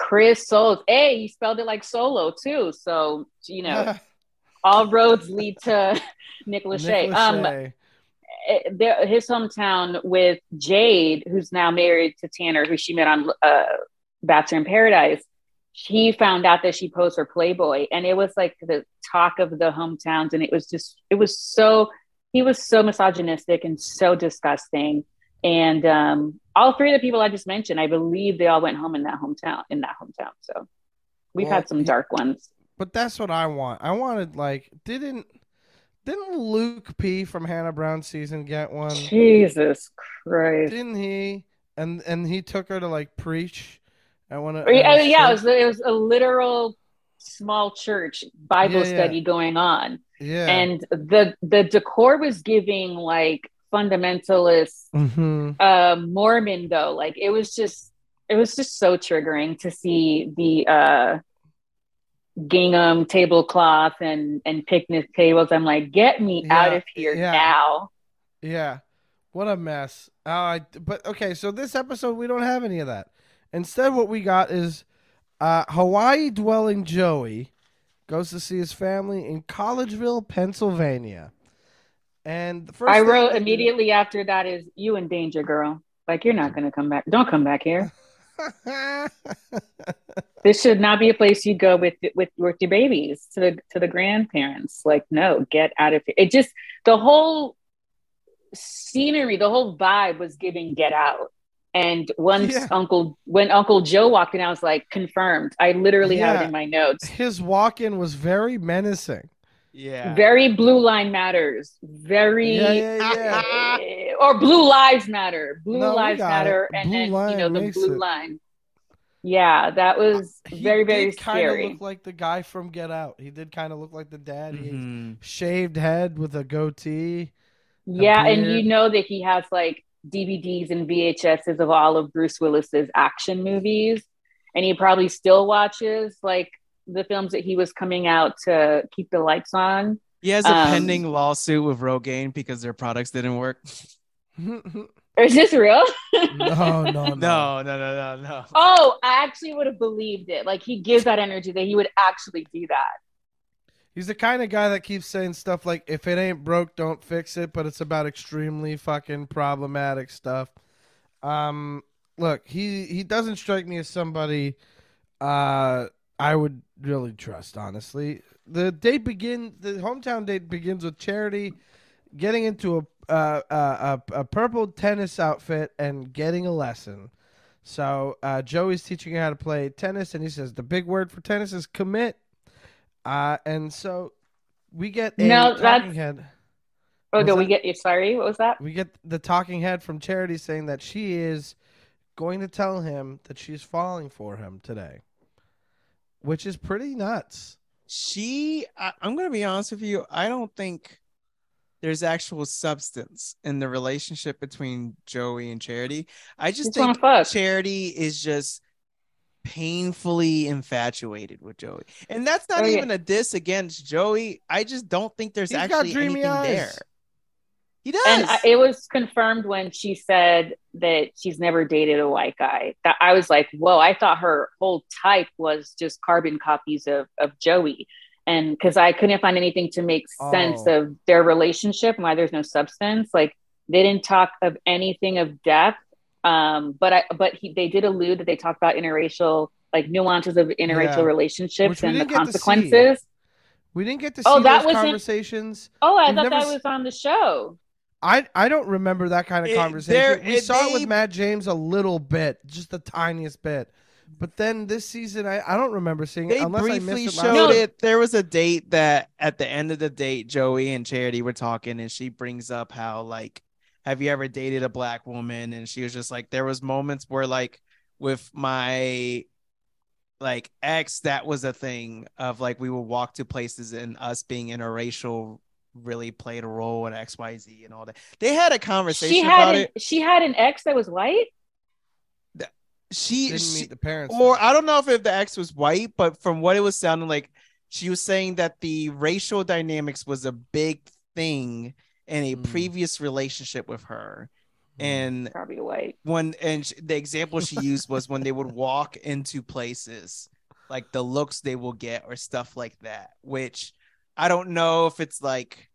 Chris Soules, hey, he spelled it like solo too. So you know, all roads lead to Nick Lachey. Nick Um, Lachey. eh, there- his hometown with Jade, who's now married to Tanner, who she met on uh, Bachelor in Paradise. He found out that she posed for Playboy, and it was like the talk of the hometowns, and it was just, it was so, he was so misogynistic and so disgusting. And um, all three of the people I just mentioned, I believe they all went home in that hometown, in that hometown. So we've Well, had some dark ones. But that's what I want. I wanted like didn't didn't Luke P from Hannah Brown season get one? Jesus Christ. Didn't he? And and he took her to like preach at one of Oh, yeah, yeah, it was, it was a literal small church Bible Yeah, yeah. study going on, yeah. and the the decor was giving like fundamentalist hmm uh, Mormon though. Like it was just it was just so triggering to see the uh, gingham tablecloth and and picnic tables. I'm like, get me Yeah, out of here yeah. now. Yeah. What a mess. Uh, I, but okay, so this episode we don't have any of that. Instead, what we got is uh, Hawaii dwelling Joey goes to see his family in Collegeville, Pennsylvania. And the first I wrote immediately after that is you in danger, girl. Like you're not gonna come back. Don't come back here. This should not be a place you go with with with your babies to the to the grandparents. Like, no, get out of here. It just the whole scenery, the whole vibe was giving get out. And once Yeah. Uncle when Uncle Joe walked in, I was like, confirmed. I literally have it in my notes. His walk in was very menacing. Yeah. Very blue line matters. Very Yeah, yeah, yeah. or blue lives matter. Blue No, lives matter, it. and Blue then you know the blue it. line. Yeah, that was He very very did kind of scary. look like the guy from Get Out. He did kind of look like the dad. He had Mhm. shaved head with a goatee. Yeah, and you know that he has like DVDs and VHSs of all of Bruce Willis's action movies, and he probably still watches like the films that he was coming out to keep the lights on. He has a Um, pending lawsuit with Rogaine because their products didn't work. Is this real? no, no, No, no, no, no, no. oh, I actually would have believed it. Like he gives that energy that he would actually do that. He's the kind of guy that keeps saying stuff like, if it ain't broke, don't fix it, but it's about extremely fucking problematic stuff. Um, look, he, he doesn't strike me as somebody uh, I would really trust, honestly. The date begin the hometown date begins with Charity getting into a uh, uh, a, a purple tennis outfit and getting a lesson. So uh, Joey's teaching her how to play tennis, and he says the big word for tennis is commit. Uh, and so we get a No, talking head. Oh, do we that? get? Sorry, what was that? We get the talking head from Charity saying that she is going to tell him that she's falling for him today, which is pretty nuts. She, I, I'm going to be honest with you. I don't think there's actual substance in the relationship between Joey and Charity. I just Just wanna think fuck. Charity is just painfully infatuated with Joey. And that's not Oh, yeah. even a diss against Joey. I just don't think there's He's actually anything eyes. there. He does. And I, it was confirmed when she said that she's never dated a white guy. That I was like, whoa! I thought her whole type was just carbon copies of of Joey, and because I couldn't find anything to make sense Oh. of their relationship and why there's no substance. Like they didn't talk of anything of depth. Um, but I but he they did allude that they talked about interracial like nuances of interracial Yeah. relationships and the didn't get to see. consequences. We didn't get to see Oh, that those conversations. Oh, I We've thought that was on the show. I I don't remember that kind of It- conversation. we it- saw it with Matt James a little bit, just the tiniest bit. But then this season, I, I don't remember seeing it they unless I briefly it. showed it. There was a date that at the end of the date, Joey and Charity were talking, and she brings up how like, have you ever dated a black woman? And she was just like, there was moments where like with my like ex, that was a thing of like we would walk to places and us being interracial really played a role in X Y Z and all that. They had a conversation She about had an, it. she had an ex that was white. She, Didn't she meet the parents. or I don't know if, if the ex was white, but from what it was sounding like, she was saying that the racial dynamics was a big thing in a Hmm. previous relationship with her. And Probably white. when and sh- the example she used was when they would walk into places, like the looks they will get or stuff like that. Which I don't know if it's like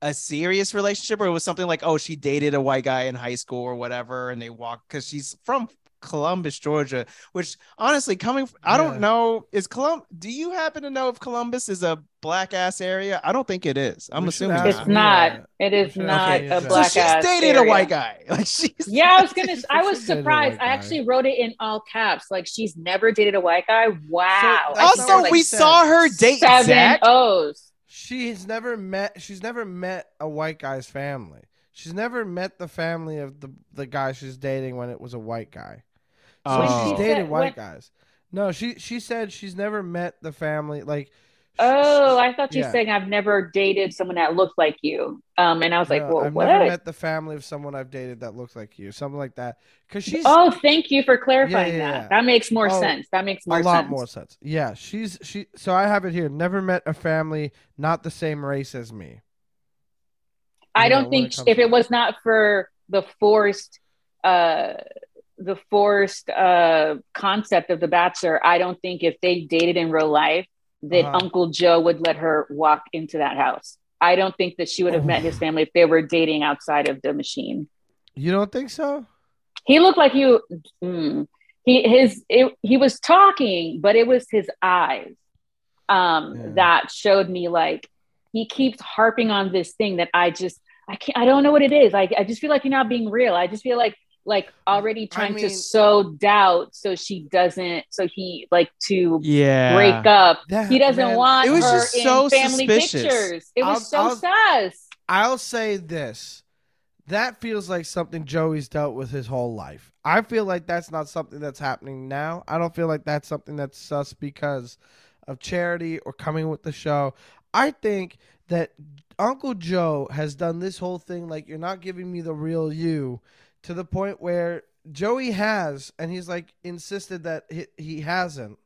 a serious relationship or it was something like, oh, she dated a white guy in high school or whatever, and they walk because she's from Columbus, Georgia. Which honestly, coming, f- I Yeah. don't know, is Colum? Do you happen to know if Columbus is a black ass area? I don't think it is. I'm We assuming It's not. me not. It is should not ask me a. So black she's ass dated a white guy. Like she's Yeah, I was gonna. I was She dated a surprised. I actually wrote it in all caps. Like she's never dated a white guy. Wow. I think that's Also, there's, what we he saw her date seven Zach. O's. She's never met. She's never met a white guy's family. She's never met the family of the the guy she's dating when it was a white guy. So When she's she dated white when- guys. No, she she said she's never met the family. Like, Oh, I thought you Yeah. saying I've never dated someone that looked like you. Um, and I was like, well, I've what? never met the family of someone I've dated that looks like you, something like that. Because she's oh, thank you for clarifying Yeah, yeah, that. yeah. That makes more Oh, sense. That makes a more lot sense. more sense. Yeah, she's she. So I have it here. Never met a family not the same race as me. I you don't when think it if it was not for the forced uh the forced uh concept of the bachelor, I don't think if they dated in real life that Uh-huh. Uncle Joe would let her walk into that house. I don't think that she would have met his family if they were dating outside of the machine. You don't think so? He looked like you mm, he his it, he was talking, but it was his eyes um Yeah. that showed me like he keeps harping on this thing that I just I can't I don't know what it is. I I just feel like you're not being real. I just feel like like already trying mean- to sow doubt so she doesn't so he like to Yeah. break up. That- He doesn't man, want It was her just in so family suspicious. pictures. It was I'll- so I'll- sus. I'll say this. That feels like something Joey's dealt with his whole life. I feel like that's not something that's happening now. I don't feel like that's something that's sus because of charity or coming with the show. I think that Uncle Joe has done this whole thing like you're not giving me the real you to the point where Joey has and he's like insisted that he, he hasn't.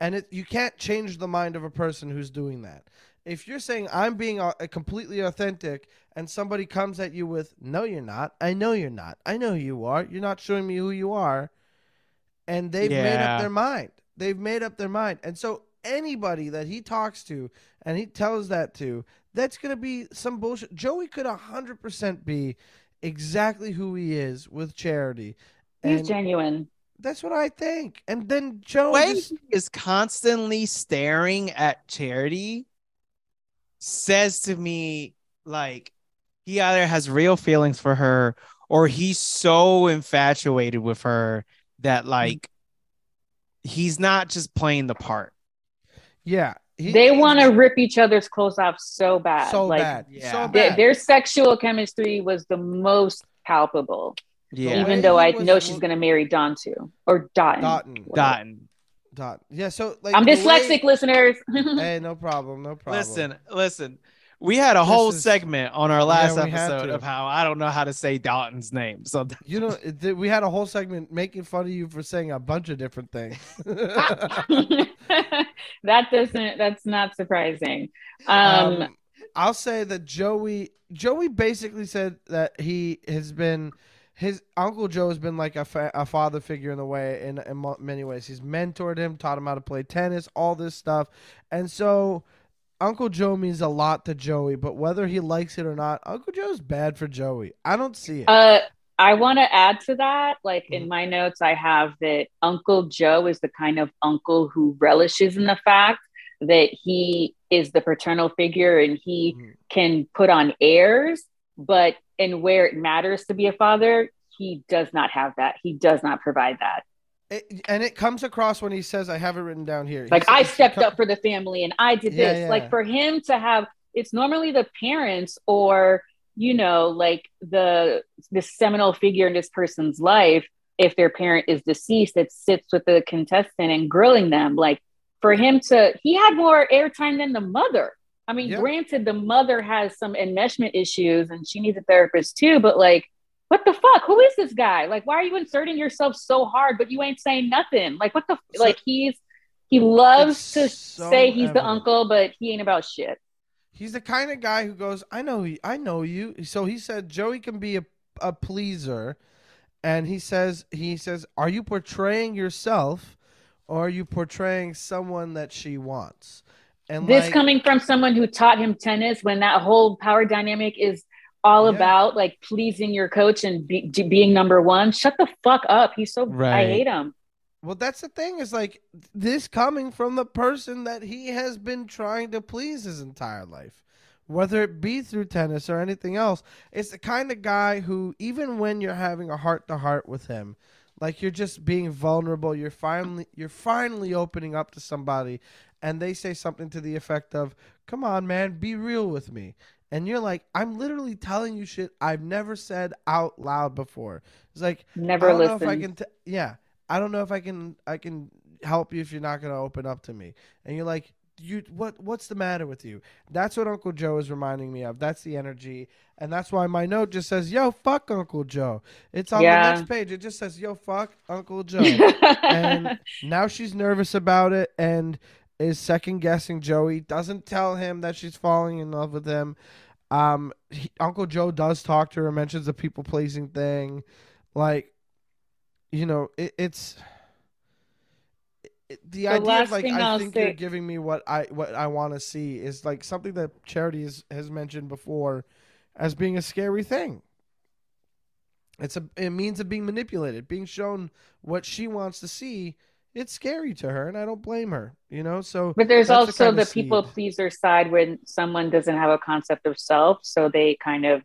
And it, you can't change the mind of a person who's doing that. If you're saying I'm being uh, completely authentic and somebody comes at you with, no, you're not. I know you're not. I know who you are. You're not showing me who you are. And they've made up their mind. They've made up their mind. And so anybody that he talks to and he tells that to, that's going to be some bullshit. Joey could 100% be exactly who he is with charity. He's And genuine. that's what I think. And then Joe way just- is constantly staring at Charity says to me like he either has real feelings for her or he's so infatuated with her that mm-hmm. like he's not just playing the part. yeah. He, They want to rip each other's clothes off so bad. so like bad. Yeah. So their, bad. their sexual chemistry was the most palpable. Yeah. Even though I was know she's gonna marry Don too, or Dotton. Dotton. Dotton. Dot. Yeah, so like I'm the dyslexic, listeners. Hey, no problem, no problem. Listen, listen. We had a whole is- segment on our last we had episode of how I don't know how to say Dalton's name. So you know, th- we had a whole segment making fun of you for saying a bunch of different things. that doesn't. That's not surprising. Um, Um, I'll say that Joey Joey basically said that he has been his uncle Joe has been like a, fa- a father figure in the way in, in many ways. He's mentored him, taught him how to play tennis, all this stuff, and so Uncle Joe means a lot to Joey. But whether he likes it or not, Uncle Joe's bad for Joey. I don't see it. Uh, I want to add to that. Like Mm-hmm. in my notes, I have that Uncle Joe is the kind of uncle who relishes in the fact that he is the paternal figure and he Mhm. can put on airs, but in where it matters to be a father, he does not have that. He does not provide that. It, and it comes across when he says, "I have it written down here." He Like says- I stepped up for the family and I did Yeah, this. yeah. Like for him to have, it's normally the parents or you know, like the the seminal figure in this person's life. If their parent is deceased, that sits with the contestant and grilling them. Like for him to, he had more airtime than the mother. I mean, Yeah. granted, the mother has some enmeshment issues and she needs a therapist too. But like, what the fuck? Who is this guy? Like, why are you inserting yourself so hard, but you ain't saying nothing? Like, what the So- like? He's he loves to so say he's the uncle, but he ain't about shit. He's the kind of guy who goes, "I know you. I know you." So he said Joey can be a a pleaser, and he says he says, "Are you portraying yourself, or are you portraying someone that she wants?" And this like, coming from someone who taught him tennis when that whole power dynamic is all Yeah. about like pleasing your coach and be, being number one. Shut the fuck up. He's so I hate him. well, that's the thing is like this coming from the person that he has been trying to please his entire life. Whether it be through tennis or anything else, it's the kind of guy who, even when you're having a heart to heart with him, like you're just being vulnerable you're finally you're finally opening up to somebody and they say something to the effect of come on man be real with me and you're like i'm literally telling you shit i've never said out loud before. It's like Never i don't listen. know if i can t- yeah i don't know if i can i can help you if you're not going to open up to me. And you're like you what what's the matter with you? That's what uncle joe is reminding me of. That's the energy. And that's why my note just says yo fuck uncle joe. It's on Yeah. the next page. It just says yo fuck uncle joe. And now she's nervous about it. And is second guessing Joey. Doesn't tell him that she's falling in love with him. Um, he, Uncle Joe does talk to her, mentions the people pleasing thing, like, you know, it, it's it, the, The idea of like I I'll think you're giving me what I what I want to see is like something that Charity has, has mentioned before as being a scary thing. It's a it means of being manipulated, being shown what she wants to see. It's scary to her, and I don't blame her. You know, so But there's That's the also kind the people seed. pleaser side when someone doesn't have a concept of self, so they kind of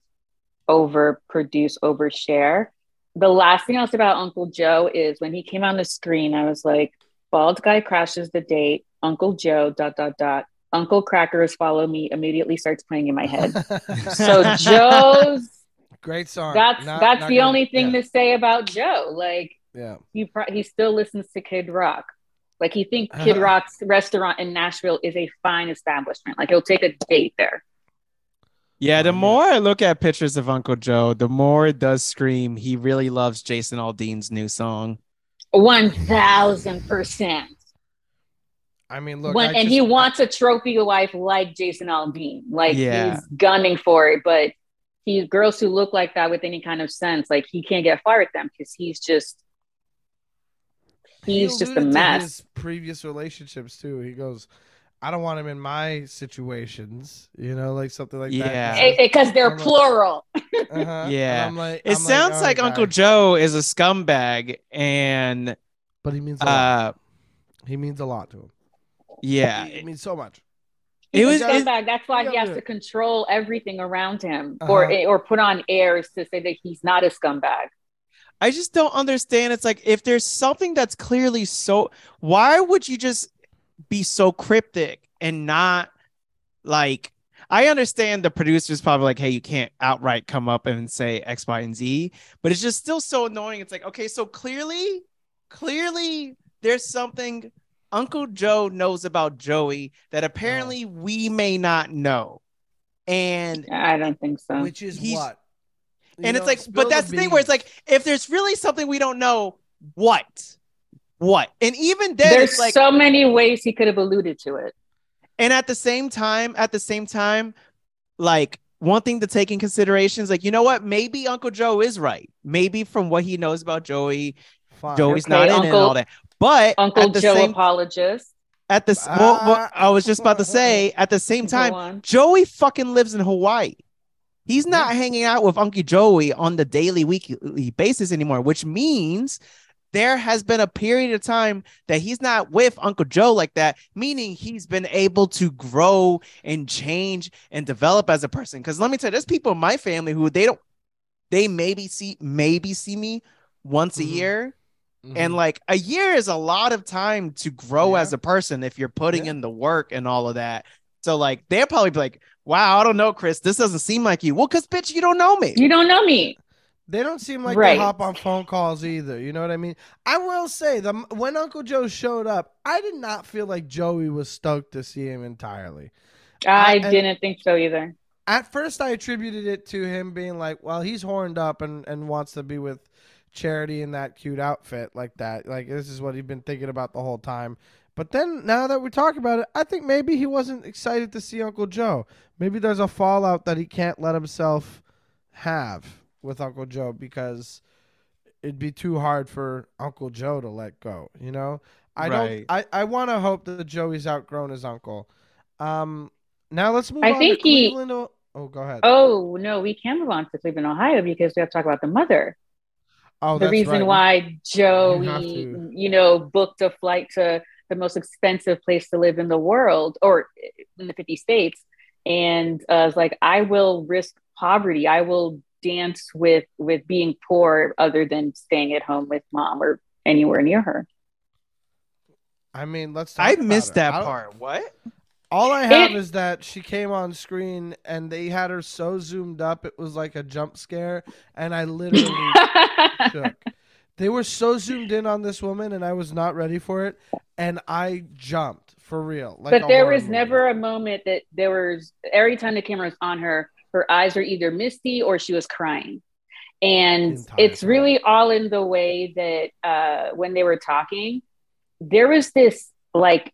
overproduce, overshare. The last thing else about Uncle Joe is when he came on the screen, I was like, bald guy crashes the date, Uncle Joe, dot, dot, dot. Uncle Kracker's Follow Me immediately starts playing in my head. So Joe's great song. that's Not- that's not the gonna- only thing yeah, to say about Joe. Like yeah. he pro- he still listens to Kid Rock. Like he thinks Kid Uh-huh. Rock's restaurant in Nashville is a fine establishment. Like he'll take a date there. Yeah, the Oh, more I look at pictures of Uncle Joe, the more it does scream he really loves Jason Aldean's new song. One thousand percent. I mean, look, When I and he wants a trophy wife like Jason Aldean. Like Yeah. he's gunning for it, but he girls who look like that with any kind of sense, like he can't get far at them because he's just he he's just a alluded to mess. His previous relationships too. He goes, "I don't want him in my situations." You know, like something like Yeah. that. because they're I'm like- plural. Uh-huh. Yeah. I'm like, It I'm sounds all like Uncle. Joe is a scumbag, and but he means a lot. uh, He means a lot to him. yeah, he, he means so much. It was- a scumbag. That's why he has to control everything around him, or Uh-huh. or put on airs to say that he's not a scumbag. I just don't understand. It's like if there's something that's clearly so, why would you just be so cryptic and not like? I understand the producer's probably like, hey, you can't outright come up and say X, Y, and Z, but it's just still so annoying. It's like, okay, so clearly, clearly there's something Uncle Joe knows about Joey that apparently oh. we may not know. And I don't think so. Which is he's- what. You and know, it's like, but that's the thing where it's like, if there's really something we don't know, what? What? And even then, There's it's like, so many ways he could have alluded to it. and at the same time, at the same time, like one thing to take in consideration is like, you know what? Maybe Uncle Joe is right. Maybe from what he knows about Joey, Fine. Joey's Okay, not in it and all that. But Uncle Joe same, apologist. at the s- well, well, Ah. I was just about to say, at the same time. Joey fucking lives in Hawaii. He's not hanging out with Uncle Joey on the daily, weekly basis anymore, which means there has been a period of time that he's not with Uncle Joe like that, meaning he's been able to grow and change and develop as a person. Because let me tell you, there's people in my family who they don't, they maybe see, maybe see me once a Mhm. year. Mhm. And like a year is a lot of time to grow Yeah. as a person if you're putting Yeah. in the work and all of that. So like they'll probably be like, "Wow, I don't know, Chris. This doesn't seem like you." Well, because bitch, you don't know me. You don't know me. They don't seem like Right. they hop on phone calls either. You know what I mean? I will say the when Uncle Joe showed up, I did not feel like Joey was stoked to see him entirely. I, and- didn't think so either. At first, I attributed it to him being like, "Well, he's horned up and and wants to be with Charity in that cute outfit like that. Like this is what he'd been thinking about the whole time." But then, now that we talk about it, I think maybe he wasn't excited to see Uncle Joe. Maybe there's a fallout that he can't let himself have with Uncle Joe because it'd be too hard for Uncle Joe to let go. You know, I Right. don't. I I want to hope that Joey's outgrown his uncle. Um, now let's move I on think to he- Cleveland. O- Oh, go ahead. Oh no, we can move on to Cleveland, Ohio because we have to talk about the mother. Oh, the that's reason right. why Joey, You you, know, booked a flight to the most expensive place to live in the world or in the 50 states. And uh, was like, I will risk poverty. I will dance with with being poor other than staying at home with mom or anywhere near her. I mean, let's. Talk I about missed it. that I- part. What? All I have It- is that she came on screen and they had her so zoomed up it was like a jump scare, and I literally shook. They were so zoomed in on this woman, and I was not ready for it, and I jumped for real. Like but there was movie. never a moment that there was every time the camera was on her her eyes were either misty or she was crying and it's time. really all in the way that uh when they were talking there was this like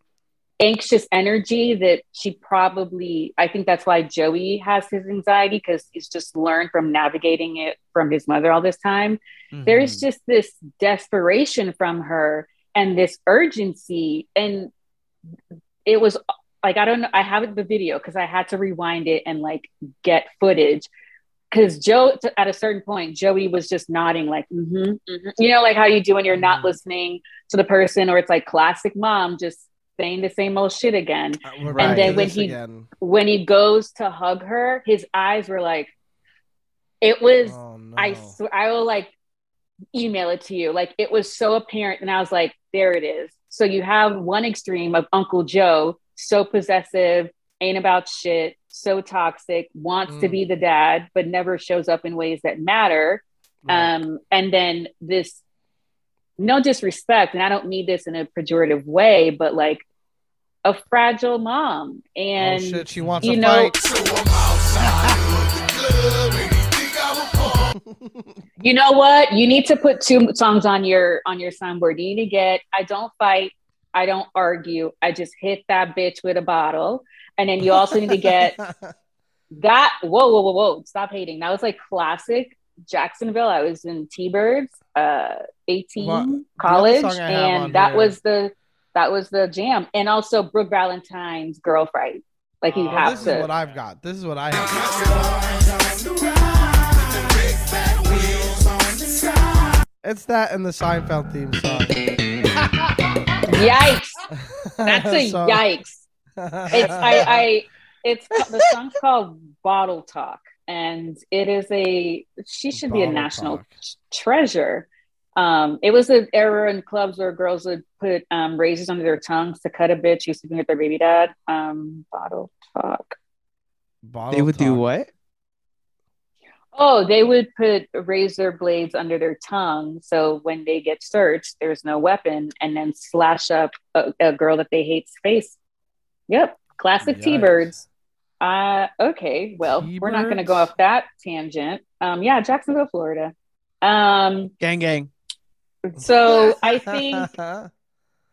anxious energy that she probably I think that's why Joey has his anxiety because he's just learned from navigating it from his mother all this time. Mm-hmm. There's just this desperation from her and this urgency and it was like I don't know I have the video because I had to rewind it and like get footage because Joe at a certain point Joey was just nodding like mm-hmm, mm-hmm. you know like how you do when you're not Mhm. listening to the person or it's like classic mom just saying the same old shit again Uh, we're And then when he- again. when he goes to hug her his eyes were like it was Oh, no. I swear I will like email it to you. Like it was so apparent, and I was like, there it is. So you have one extreme of Uncle Joe, so possessive, ain't about shit, so toxic, wants to Mm. be the dad, but never shows up in ways that matter. Right. Um, and then this no disrespect, and I don't mean this in a pejorative way, but like a fragile mom. And oh shit, she wants you to know- fight. you know what? You need to put two songs on your on your soundboard. You need to get i don't fight i don't argue i just hit that bitch with a bottle. And then you also need to get that whoa whoa whoa whoa stop hating. That was like classic jacksonville. I was in t-birds uh 18 Well, college song I have on and that here- was the that was the jam and also brooke valentine's girl fight like you Oh, have this to is what I've got. This is what I have. It's that and the Seinfeld theme song. yikes that's a So- yikes it's I, I it's the song's called Bottle Talk, and it is a she should be a national treasure. Um, it was an era in clubs where girls would put um, razors under their tongues to cut a bitch who's sleeping with their baby dad. Um, bottle talk. Bottle They would do what? Oh, they would put razor blades under their tongue, so when they get searched, there's no weapon, and then slash up a, a girl that they hate's face. Yep, classic Yikes. T-birds. Uh, okay, well, we're not going to go off that tangent. Um, yeah, Jacksonville, Florida. Um, Gang gang. So I think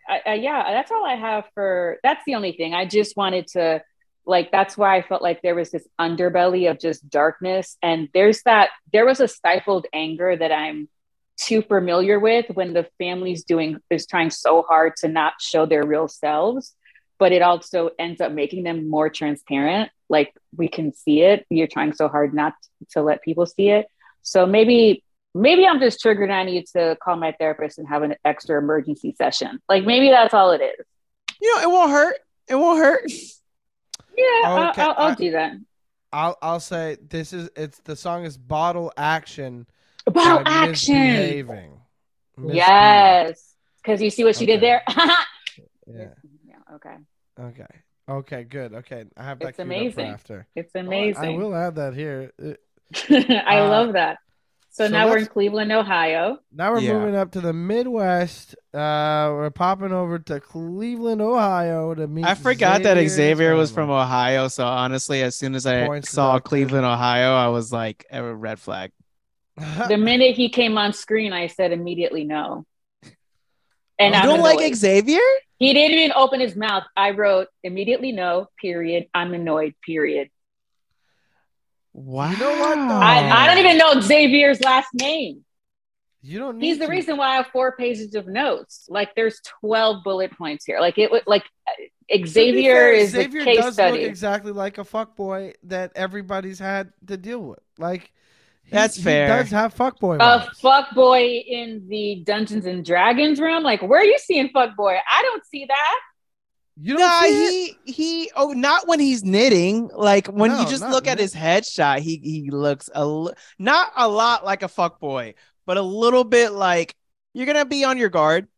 I, I, yeah, that's all I have for. That's the only thing. I just wanted to, like, that's why I felt like there was this underbelly of just darkness, and there's that. There was a stifled anger that I'm too familiar with when the family's doing is trying so hard to not show their real selves, but it also ends up making them more transparent. Like we can see it. You're trying so hard not to let people see it. So maybe maybe I'm just triggered. and I need to call my therapist and have an extra emergency session. Like maybe that's all it is. You know, it won't hurt. It won't hurt. Yeah, I'll- Okay, I'll, I'll, I- do that. I'll I'll say this is it's the song is Bottle Action. About by action. Misbehaving. Misbe- Yes, because you see what she did there. Yeah. yeah. Okay. Okay. Okay. Good. Okay. I have that It's queued up for amazing. after. It's Oh, I amazing. will add that here. Uh, I Uh, love that. So, so now we're in Cleveland, Ohio. Now we're Yeah. moving up to the Midwest. Uh, we're popping over to Cleveland, Ohio to meet. I forgot that Xavier was from. Ohio. So honestly, as soon as I Points saw deducted. Cleveland, Ohio, I was like, a red flag. The minute he came on screen, I said immediately no. And You I'm don't like annoyed. Xavier? He didn't even open his mouth. I wrote immediately no. Period. I'm annoyed. Period. Wow. You know what. I, I don't even know Xavier's last name. you don't need He's the to. reason why I have four pages of notes. Like there's 12 bullet points here. Like it would like uh, To be Xavier fair, is Xavier a case does study. look exactly like a fuck boy that everybody's had to deal with. Like That's he fair. does have fuckboy. a vibes. fuck boy in the Dungeons and Dragons room. Like where are you seeing fuck boy? I don't see that. You don't Nah, see it? he he. Oh, not when he's knitting. Like when you just not look at his headshot, he he looks a li- not a lot like a fuck boy, but a little bit like you're gonna be on your guard.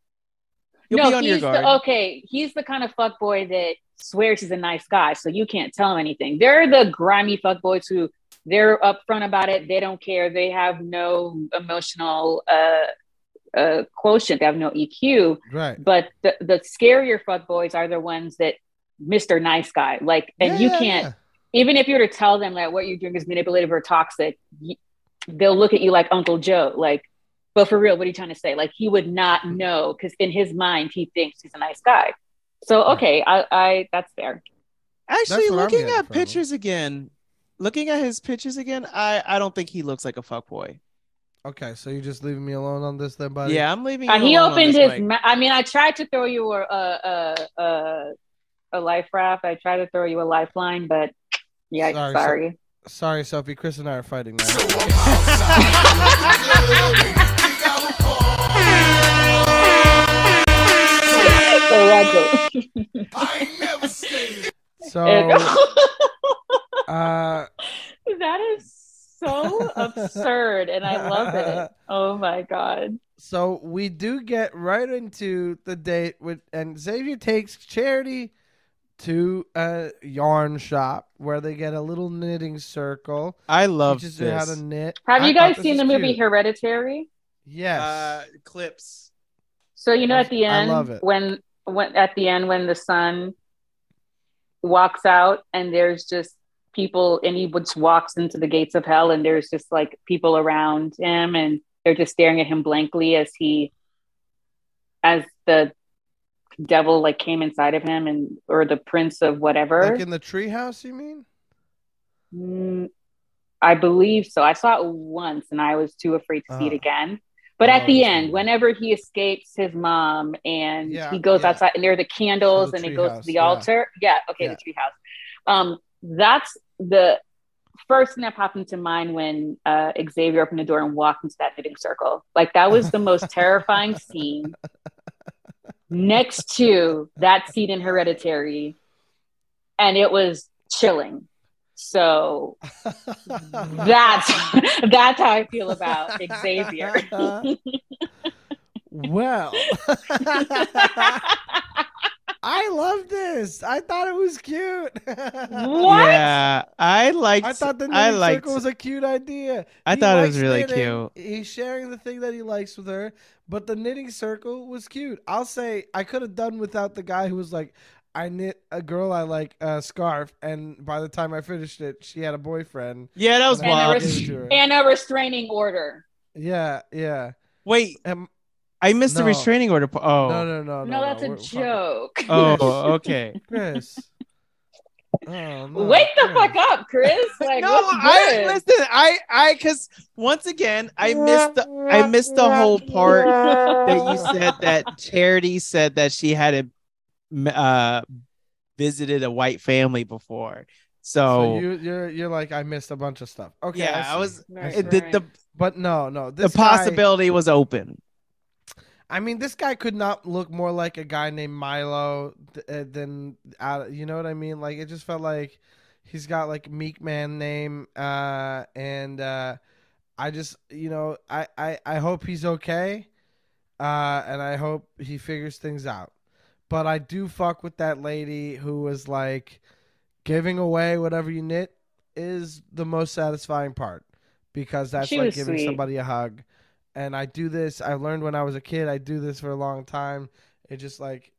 You'll no, be on your he's guard. the okay. He's the kind of fuck boy that swears he's a nice guy, so you can't tell him anything. They're the grimy fuck boys who they're upfront about it. They don't care. They have no emotional uh, uh, quotient. They have no EQ. Right. But the the scarier fuck boys are the ones that Mr. Nice Guy. Like, and Yeah, you can't yeah. even if you were to tell them that what you're doing is manipulative or toxic, y- they'll look at you like Uncle Joe. Like, but for real, what are you trying to say? Like, he would not know because in his mind, he thinks he's a nice guy. So okay, I, I that's fair. Actually, what I'm looking getting at from pictures again, looking at his pictures again, I I don't think he looks like a fuckboy. Okay, so you're just leaving me alone on this, then, buddy. Yeah, I'm leaving. Uh, you he alone on opened this, his. Ma- I mean, I tried to throw you a a a, a, a life raft. I tried to throw you a lifeline, but yeah, Sorry, sorry. so- Sorry, Sophie. Chris and I are fighting now. So, uh, that is so absurd, and I love it. Oh my god! so we do get right into the date with, and Xavier takes Charity to a yarn shop where they get a little knitting circle. I love teaches her how this. to knit. Have I you guys seen the was movie cute. Hereditary? Yes. Uh, clips. So you know, at the I end, love it. when when at the end when the son walks out and there's just people and he just walks into the gates of hell and there's just like people around him and they're just staring at him blankly as he as the devil like came inside of him and or the prince of whatever like in the treehouse, you mean? Mm, I believe so. I saw it once and I was too afraid to see it Oh. again. But Oh, at the end, whenever he escapes his mom and Yeah, he goes yeah. outside and there are the candles the and it goes treehouse, to the altar. Yeah, okay, Yeah. the treehouse. Um, that's the first thing that popped into mind when uh, Xavier opened the door and walked into that knitting circle. Like that was the most terrifying scene. Next to that scene in Hereditary, and it was chilling. So that's that's how I feel about Xavier. well, I love this. I thought it was cute. What? Yeah, I liked. I thought the I knitting liked. circle was a cute idea. I He thought it was really knitting. cute. He's sharing the thing that he likes with her, but the knitting circle was cute. I'll say I could have done without the guy who was like, I knit a girl I like a scarf, and by the time I finished it, she had a boyfriend. Yeah, that was And I And a, wild. res- it to her. and a restraining order. Yeah, yeah. Wait, Um, I missed the No. restraining order. po- Oh, no, no, no, no. No, that's We're a fucking- joke. oh, okay. Chris. Oh, no, Wake the Chris. fuck up, Chris. Like, no, I good? listen. I, I, because once again, I missed the, I missed the whole part that you said that Charity said that she had a, uh, visited a white family before. So So, you, you're you're like I missed a bunch of stuff. Okay, yeah, I, I was. Right, it- the, right. the but no, no. the This guy- possibility was open. I mean, this guy could not look more like a guy named Milo th- uh, than uh, you know what I mean. Like it just felt like he's got like Meek Man name, uh, and uh, I just you know I, I I hope he's okay, uh, and I hope he figures things out. But I do fuck with that lady who was like giving away whatever you knit is the most satisfying part because that's She like giving sweet. somebody a hug and I do this. I learned when I was a kid. I do this for a long time. It just like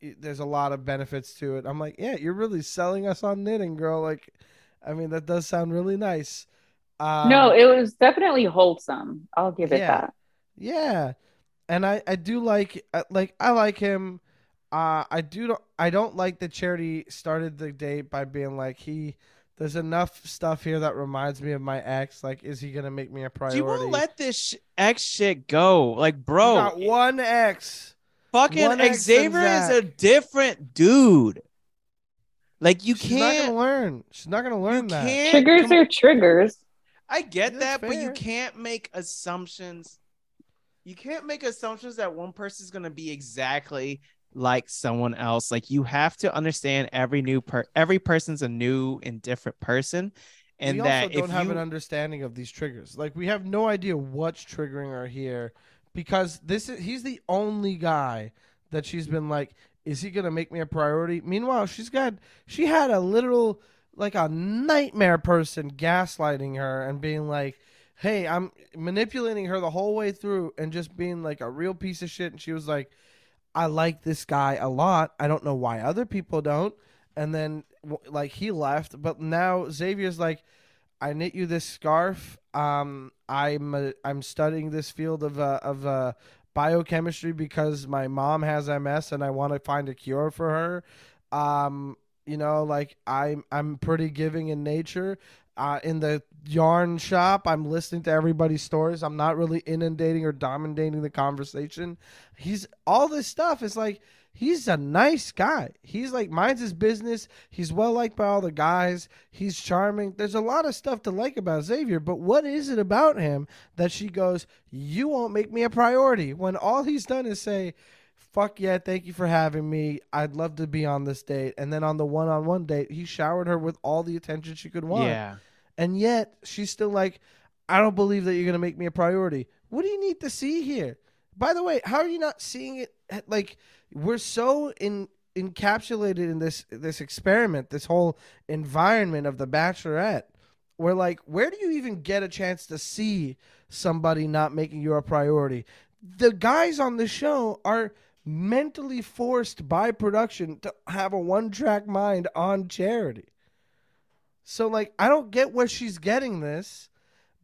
it, there's a lot of benefits to it. I'm like, yeah, you're really selling us on knitting, girl. Like, I mean, that does sound really nice. Um, no, it was definitely wholesome. I'll give it Yeah. that. yeah, and I I do like like I like him. Uh, I do I don't like that Charity started the date by being like he. There's enough stuff here that reminds me of my ex. Like, is he gonna make me a priority? You won't let this sh- X shit go, like, bro. You bro. got one ex. fucking one ex Xavier and is a different dude. Like, you She's can't. gonna learn. She's not gonna learn You that. Triggers are triggers. I get That's that, but you can't make assumptions. You can't make assumptions that one person's gonna be exactly like someone else. Like you have to understand every new per every person's a new and different person, and we that also don't have you an understanding of these triggers. Like we have no idea what's triggering her here, because this is he's the only guy that she's been like, is he gonna make me a priority? Meanwhile, she's got she had a literal like a nightmare person gaslighting her and being like, hey, I'm manipulating her the whole way through and just being like a real piece of shit. And she was like, I like this guy a lot. I don't know why other people don't. And then like he left, but now Xavier's like, I knit you this scarf. Um, I'm uh, I'm studying this field of uh, of uh, biochemistry because my mom has MS and I want to find a cure for her. Um, you know, like I'm I'm pretty giving in nature. Uh, in the yarn shop, I'm listening to everybody's stories. I'm not really inundating or dominating the conversation. He's all this stuff is like he's a nice guy. He's like minds his business. He's well liked by all the guys. He's charming. There's a lot of stuff to like about Xavier, but what is it about him that she goes, "You won't make me a priority" when all he's done is say, "Fuck yeah, thank you for having me. I'd love to be on this date." And then on the one-on-one date, he showered her with all the attention she could want. Yeah. And yet she's still like, I don't believe that you're going to make me a priority. What do you need to see here? By the way, how are you not seeing it? Like, we're so in encapsulated in this this experiment, this whole environment of the Bachelorette. We're like, where do you even get a chance to see somebody not making you a priority? The guys on the show are mentally forced by production to have a one track mind on charity. So like I don't get where she's getting this,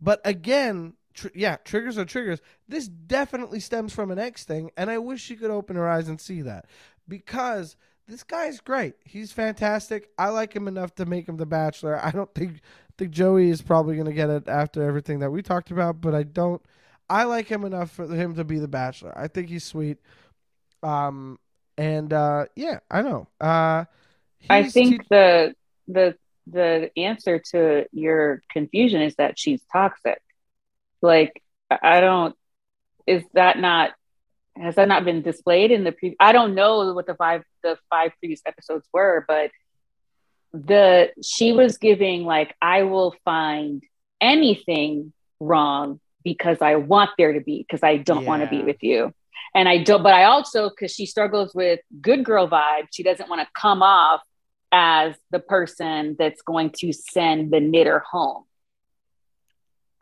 but again, tr- yeah, triggers are triggers. This definitely stems from an X thing, and I wish she could open her eyes and see that because this guy's great. He's fantastic. I like him enough to make him the Bachelor. I don't think think Joey is probably going to get it after everything that we talked about, but I don't. I like him enough for him to be the Bachelor. I think he's sweet. Um, and uh, yeah, I know. Uh, I think the the the answer to your confusion is that she's toxic. Like I don't is that not has that not been displayed in the pre I don't know what the five the five previous episodes were, but the she was giving like I will find anything wrong because I want there to be because I don't want to be with you. And I don't, but I also, because she struggles with good girl vibe, she doesn't want to come off as the person that's going to send the knitter home.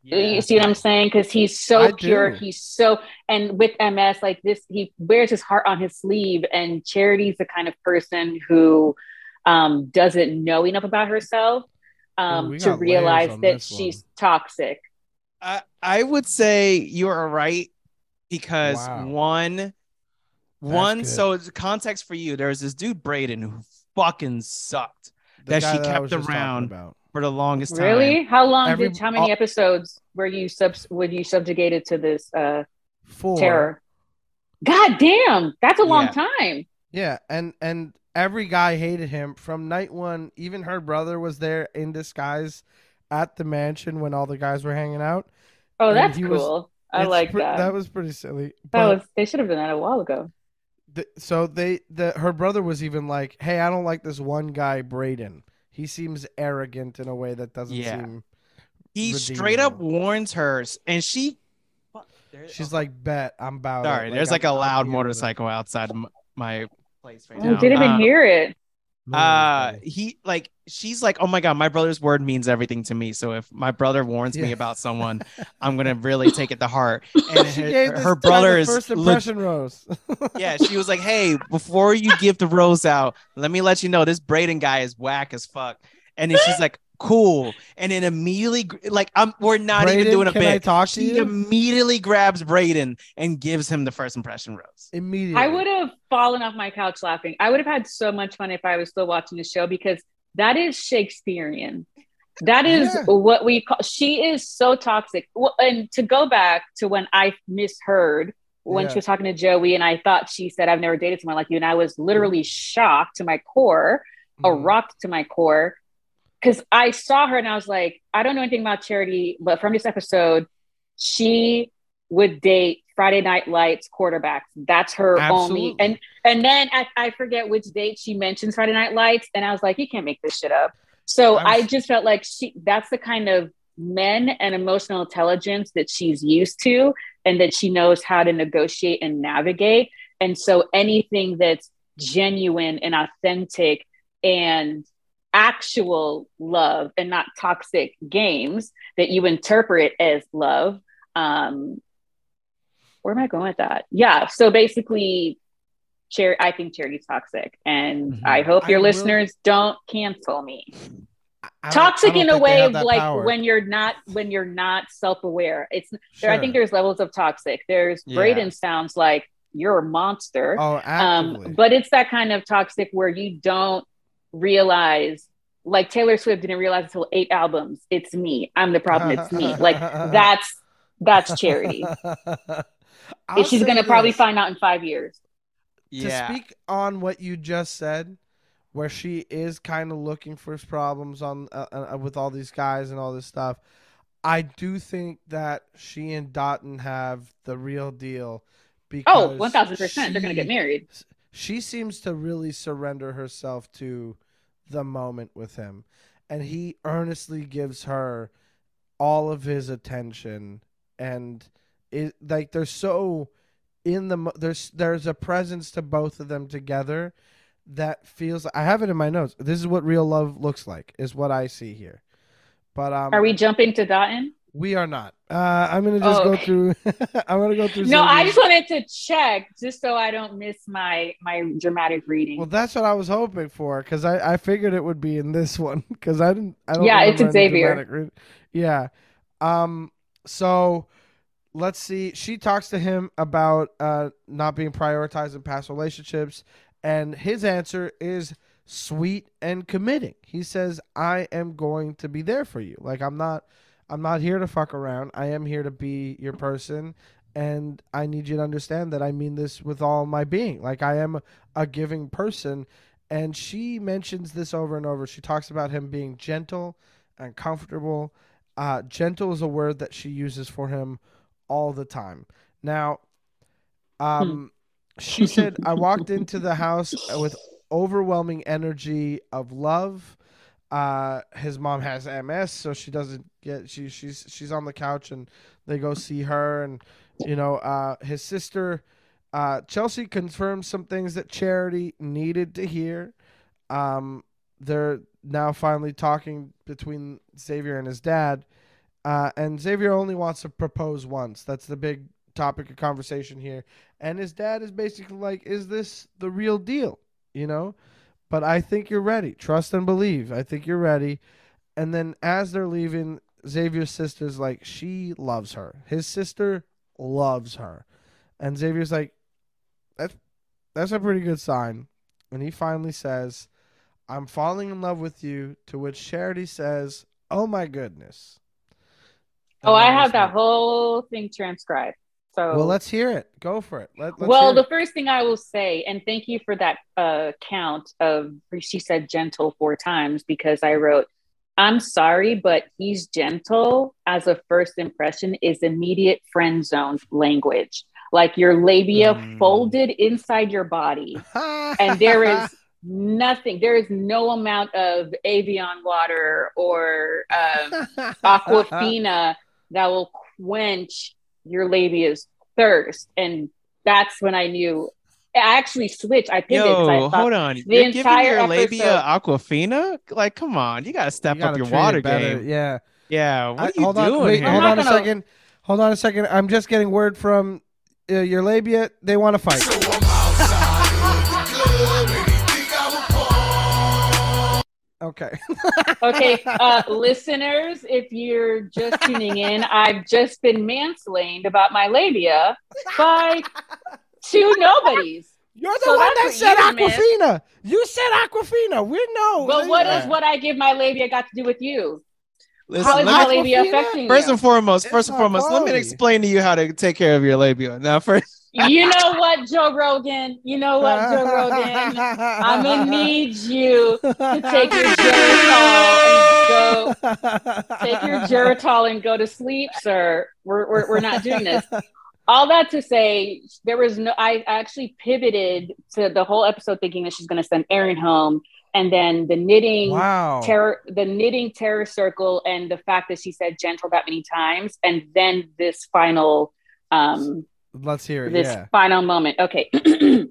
You see what I'm saying? Because he's so I pure. do. He's so, and with MS, like this, he wears his heart on his sleeve. And Charity's the kind of person who um, doesn't know enough about herself um, Ooh, we to realize that she's toxic. I, I would say you're right because Wow. one, one. good. So it's context for you. There's this dude Brayden who fucking sucked the that she I kept was just around. about. for the longest time. Really? How long Every- did? How many all- episodes were you sub? Were you subjugated to this uh, Four. terror? God damn, that's a long Yeah. time. Yeah, and and every guy hated him from night one. Even her brother was there in disguise at the mansion when all the guys were hanging out. Oh, And that's he was- cool. I It's like pre- that. That was pretty silly. that was. They should have done that a while ago. the, so they the her brother was even like, "Hey, I don't like this one guy, Brayden. He seems arrogant in a way that doesn't Yeah. seem." He straight up warns her, and she. She's like, "Bet I'm about." sorry. it. there's like I'm- a I'm loud here with it." motorcycle outside my place right I now. didn't even Um, hear it. Uh he like she's like oh my god my brother's word means everything to me. So if my brother warns me about someone i'm gonna really take it to heart. And She her, her brother is first impression rose. yeah she was like hey before you give the rose out let me let you know this brayden guy is whack as fuck. And then she's like cool and then immediately like i'm we're not even doing a can bit talk to she you? immediately grabs brayden and gives him the first impression rose Immediately. I would have fallen off my couch laughing. I would have had so much fun if I was still watching the show because that is Shakespearean. That is Yeah. what we call. She is so toxic. Well, and to go back to when I misheard when Yeah. she was talking to Joey, and I thought she said, "I've never dated someone like you," and I was literally shocked to my core, a Mhm. rock to my core, because I saw her and I was like, I don't know anything about Charity, but from this episode, she would date Friday Night Lights quarterbacks. That's her only. And and then I, I forget which date she mentions Friday Night Lights, and I was like, you can't make this shit up. So I'm I just felt like she. That's the kind of men and emotional intelligence that she's used to, and that she knows how to negotiate and navigate. And so anything that's genuine and authentic and actual love and not toxic games that you interpret as love um where am i going with that yeah so basically Cher- i think charity's toxic and Mhm. i hope I your will- listeners don't cancel me I toxic in a way of like power. when you're not when you're not self-aware it's there i think there's levels of toxic there's Yeah. brayden sounds like you're a monster oh actively. um but it's that kind of toxic where you don't realize like taylor swift didn't realize until eight albums it's me i'm the problem it's me like that's that's charity I'll she's gonna probably find out in five years Yeah. to speak on what you just said, where she is kind of looking for problems on uh, uh, with all these guys and all this stuff. I do think that she and Dotun have the real deal. Because oh 1000% they're gonna get married She seems to really surrender herself to the moment with him, and he earnestly gives her all of his attention, and it like they're so in the there's there's a presence to both of them together that feels I have it in my notes. This is what real love looks like is what I see here. But um are we jumping to Dotun? We are not. Uh I'm going to just Oh, go through I'm going to go through No, I just wanted to check just so I don't miss my my dramatic reading. Well, that's what I was hoping for cuz I I figured it would be in this one cuz I didn't I don't Yeah, it's remember any Xavier. read- Yeah. Um so let's see she talks to him about uh not being prioritized in past relationships and his answer is sweet and committing. He says I am going to be there for you. Like I'm not I'm not here to fuck around. I am here to be your person and I need you to understand that I mean this with all my being. Like I am a giving person and she mentions this over and over. She talks about him being gentle and comfortable. Uh, gentle is a word that she uses for him all the time. Now, um, she said, I walked into the house with overwhelming energy of love. Uh, his mom has MS, so she doesn't get she she's she's on the couch and they go see her and you know uh, his sister uh, Chelsea confirms some things that Charity needed to hear. Um, they're now finally talking between Xavier and his dad, uh, and Xavier only wants to propose once. That's the big topic of conversation here. And his dad is basically like, "Is this the real deal?" You know. But I think you're ready. Trust and believe. I think you're ready. And then as they're leaving, Xavier's sister's like, she loves her. His sister loves her. And Xavier's like, that's that's a pretty good sign. And he finally says, I'm falling in love with you, to which Charity says, Oh my goodness. oh, I have that whole thing transcribed. So Well, let's hear it. Go for it. Let, let's well, the it. first thing I will say, and thank you for that uh, count of she said gentle four times because I wrote, I'm sorry, but he's gentle as a first impression is immediate friend zone language. Like your labia Mm. folded inside your body. and there is nothing, there is no amount of Evian water or um, Aquafina that will quench your labia's thirst. And that's when I knew. I actually switched. I pivoted. 'cause I Yo, thought, hold on. You're giving entire your labia episode- Aquafina? Like, come on. You got to step You up gotta your water game. Yeah. Yeah. What I- are you hold doing on, wait, here? hold on a gonna- second. Hold on a second. I'm just getting word from uh, your labia. They want to fight. Okay. okay, uh, listeners, if you're just tuning in, I've just been mansplained about my labia by two nobodies. You're the So one that said you missed. Aquafina. You said Aquafina. We know. But what Yeah. does what I give my labia got to do with you? Listen, How is my labia Aquafina? affecting first you? and foremost, It's first and not foremost, let me explain to you how to take care of your labia. Now, first, You know what, Joe Rogan? You know what, Joe Rogan? I'm gonna need you to take your Geritol and go take your Geritol and go to sleep, sir. We're, we're, we're not doing this. All that to say, there was no. I actually pivoted to the whole episode thinking that she's going to send Aaron home, and then the knitting Wow. terror, the knitting terror circle, and the fact that she said gentle that many times, and then this final, um, Let's hear it. this Yeah. final moment. Okay,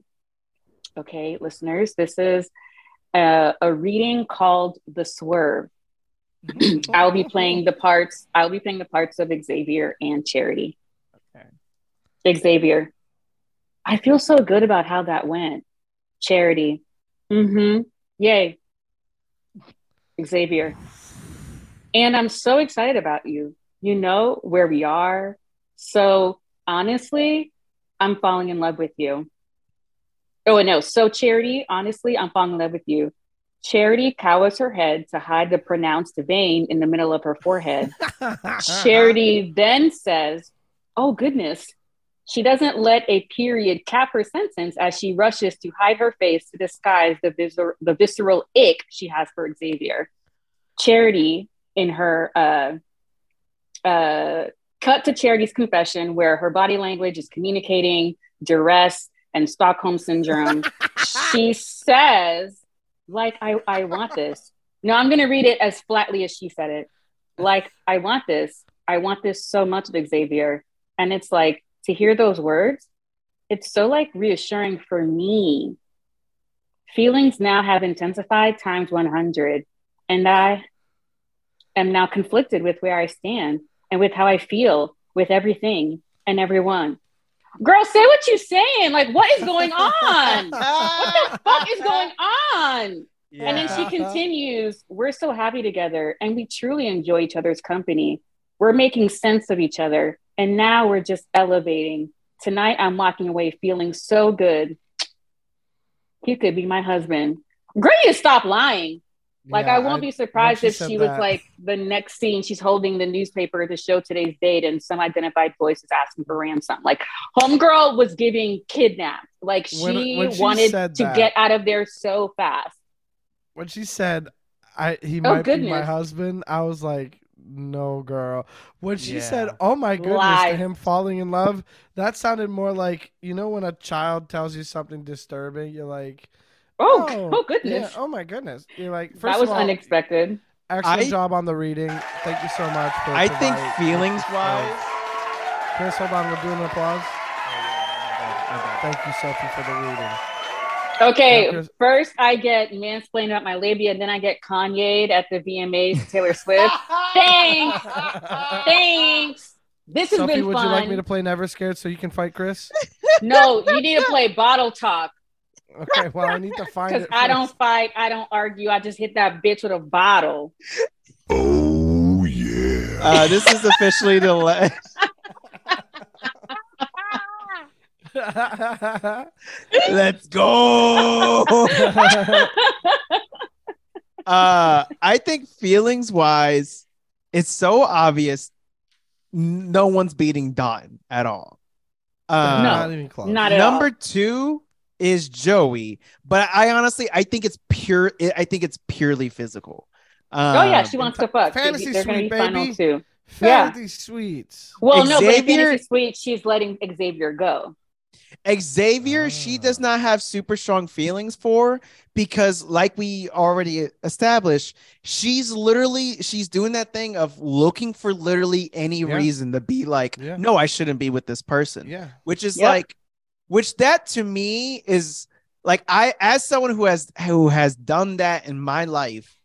okay, listeners, this is a, a reading called "The Swerve." I'll be playing the parts. I'll be playing the parts of Xavier and Charity. Okay. Xavier, I feel so good about how that went. Charity, mm-hmm. Yay. Xavier, And I'm so excited about you. You know where we are. So honestly, I'm falling in love with you. Oh, no. So, Charity, honestly, I'm falling in love with you. Charity cowers her head to hide the pronounced vein in the middle of her forehead. Charity then says, Oh, goodness. She doesn't let a period cap her sentence as she rushes to hide her face to disguise the, viscer- the visceral ick she has for Xavier. Charity, in her uh, uh, cut to Charity's confession, where her body language is communicating duress and Stockholm syndrome, she says, like, I, I want this. No, I'm going to read it as flatly as she said it. Like, I want this. I want this so much of Xavier. And it's like, to hear those words, it's so like reassuring for me. Feelings now have intensified times 100. And I am now conflicted with where I stand and with how I feel with everything and everyone. Girl, say what you're saying. Like, what is going on? what the fuck is going on? Yeah. And then she continues, We're so happy together and we truly enjoy each other's company. We're making sense of each other. And now we're just elevating. Tonight, I'm walking away feeling so good. He could be my husband. Girl, you stop lying. Like, Yeah, I won't be surprised if she was that- like the next scene, she's holding the newspaper to show today's date, and some identified voice is asking for ransom. Like, Homegirl was giving kidnapped. Like, she, When- when she wanted to that- get out of there so fast. when she said I he Oh, might be my husband, I was like, no, girl. When she Yeah. said, "Oh my goodness," to him falling in love, that sounded more like you know when a child tells you something disturbing, you're like, Oh, oh, oh goodness. yeah, oh my goodness." You're like, first that was of all, unexpected. excellent I- job on the reading. Thank you so much. For I think providing- feelings wise. Chris, hold on, we're doing an applause. Thank you, Sophie, for the reading. Okay, Chris- first I get mansplained about my labia, and then I get Kanye at the VMAs, Taylor Swift. Thanks. Thanks. This has Sophie, been would fun. you like me to play Never Scared so you can fight Chris? No, you need to play Bottle Talk Okay, well, I need to find because it. I don't fight, I don't argue. I just hit that bitch with a bottle. Oh yeah. Uh, this is officially the last. Let's go. uh, I think feelings wise, it's so obvious. No one's beating Don at all. Uh, not even close. Not at number all. two is Joey, but I honestly I think it's pure. I think it's purely physical. Oh yeah, Um, she wants to fuck. Fantasy They're gonna suite, be final baby. too. Fantasy sweets. Well, no, but in Xavier- Fantasy sweet, she's letting Xavier go. Xavier, she does Ah. not have super strong feelings for because, like we already established, she's literally she's doing that thing of looking for literally any Yeah. reason to be like, Yeah. no, I shouldn't be with this person. Yeah. Which is Yep. like, which that to me is like I as someone who has who has done that in my life,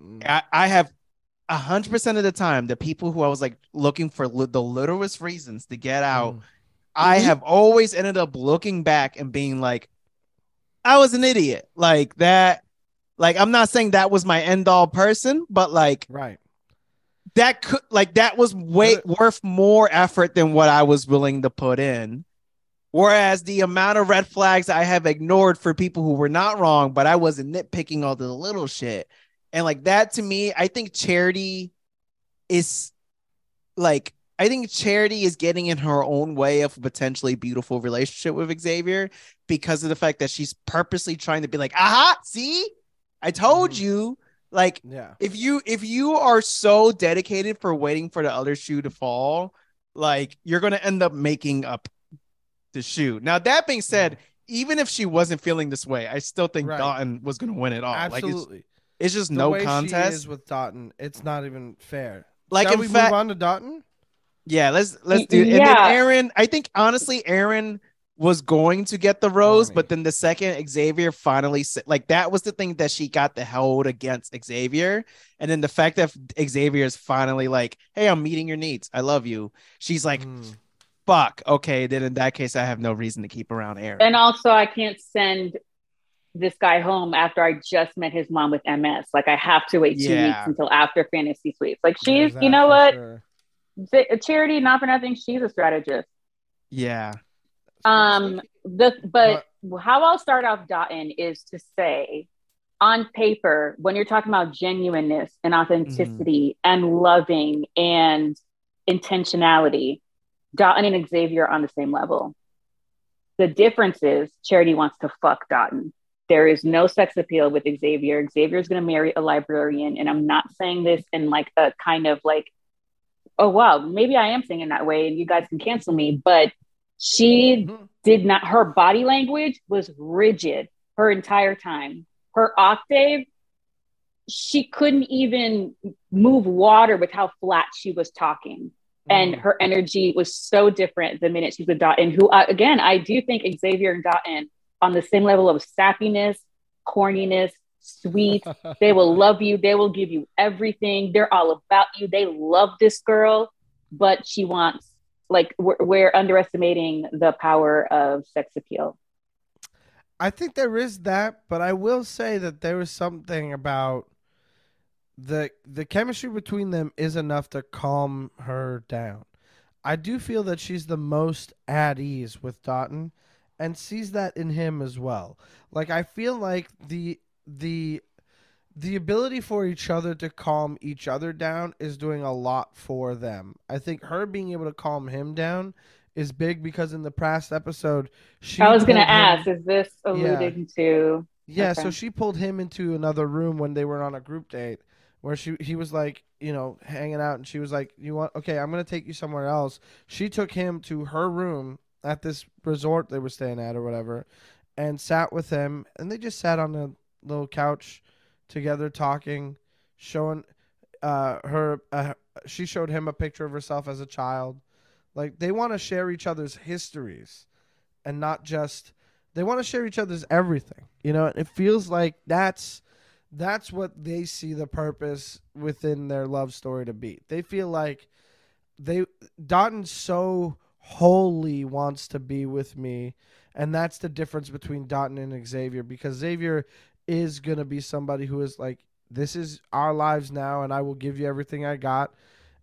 Mm. I, I have a hundred percent of the time the people who I was like looking for li- the littlest reasons to get out. Mm. I Mhm. have always ended up looking back and being like, I was an idiot. Like that, like I'm not saying that was my end all person, but like Right. that could like that was way worth more effort than what I was willing to put in. Whereas the amount of red flags I have ignored for people who were not wrong, but I wasn't nitpicking all the little shit. And like that to me, I think charity is like I think Charity is getting in her own way of a potentially beautiful relationship with Xavier because of the fact that she's purposely trying to be like, aha, see, I told Mhm. you. Like, Yeah. if you if you are so dedicated for waiting for the other shoe to fall, like you're gonna end up making up the shoe. Now, that being said, even if she wasn't feeling this way, I still think Right. Dotun was gonna win it all. Like it's, Absolutely. it's just the no way She contest. is with Dotun, it's not even fair. Like Shall in we fact, move on to Dotun? Yeah, let's let's Y- do. And then yeah. Aaron, I think honestly, Aaron was going to get the rose, but then the second Xavier finally sa- like that was the thing that she got the hold against Xavier, and then the fact that Xavier is finally like, "Hey, I'm meeting your needs. I love you." She's like, Mm. "Fuck, okay." Then in that case, I have no reason to keep around Aaron. And also, I can't send this guy home after I just met his mom with MS. Like I have to wait two Yeah. weeks until after fantasy suites. Like she's, that you know what, sure. Th- charity, not for nothing. She's a strategist. Yeah. Um, the but how I'll start off Dotun is to say, on paper, when you're talking about genuineness and authenticity and loving and intentionality, Dotun and Xavier are on the same level. The difference is Charity wants to fuck Dotun. There is no sex appeal with Xavier. Xavier is going to marry a librarian, and I'm not saying this in like a kind of like, oh wow, maybe I am saying in that way, and you guys can cancel me, but she Mhm. did not her body language was rigid her entire time her octave she couldn't even move water with how flat she was talking and Mm. her energy was so different the minute she's with Dotun, who again I do think Xavier and Dotun on the same level of sappiness, corniness, sweet. they will love you. They will give you everything. They're all about you. They love this girl, but she wants like we're, we're underestimating the power of sex appeal. I think there is that, but I will say that there is something about the the chemistry between them is enough to calm her down. I do feel that she's the most at ease with Dotun and sees that in him as well. Like I feel like the the the ability for each other to calm each other down is doing a lot for them. I think her being able to calm him down is big because in the past episode she I was going to ask, is this alluding to? yeah, so she pulled him into another room when they were on a group date where she he was like, you know, hanging out and she was like, "You want okay, I'm to take you somewhere else." She took him to her room at this resort they were staying at or whatever and sat with him and they just sat on a little couch together talking, showing uh her uh, she showed him a picture of herself as a child. Like they want to share each other's histories and not just they want to share each other's everything you know it feels like that's that's what they see the purpose within their love story to be they feel like they Dotun so wholly wants to be with me and that's the difference between Dotun and Xavier because Xavier is to be somebody who is like this is our lives now and I will give you everything I got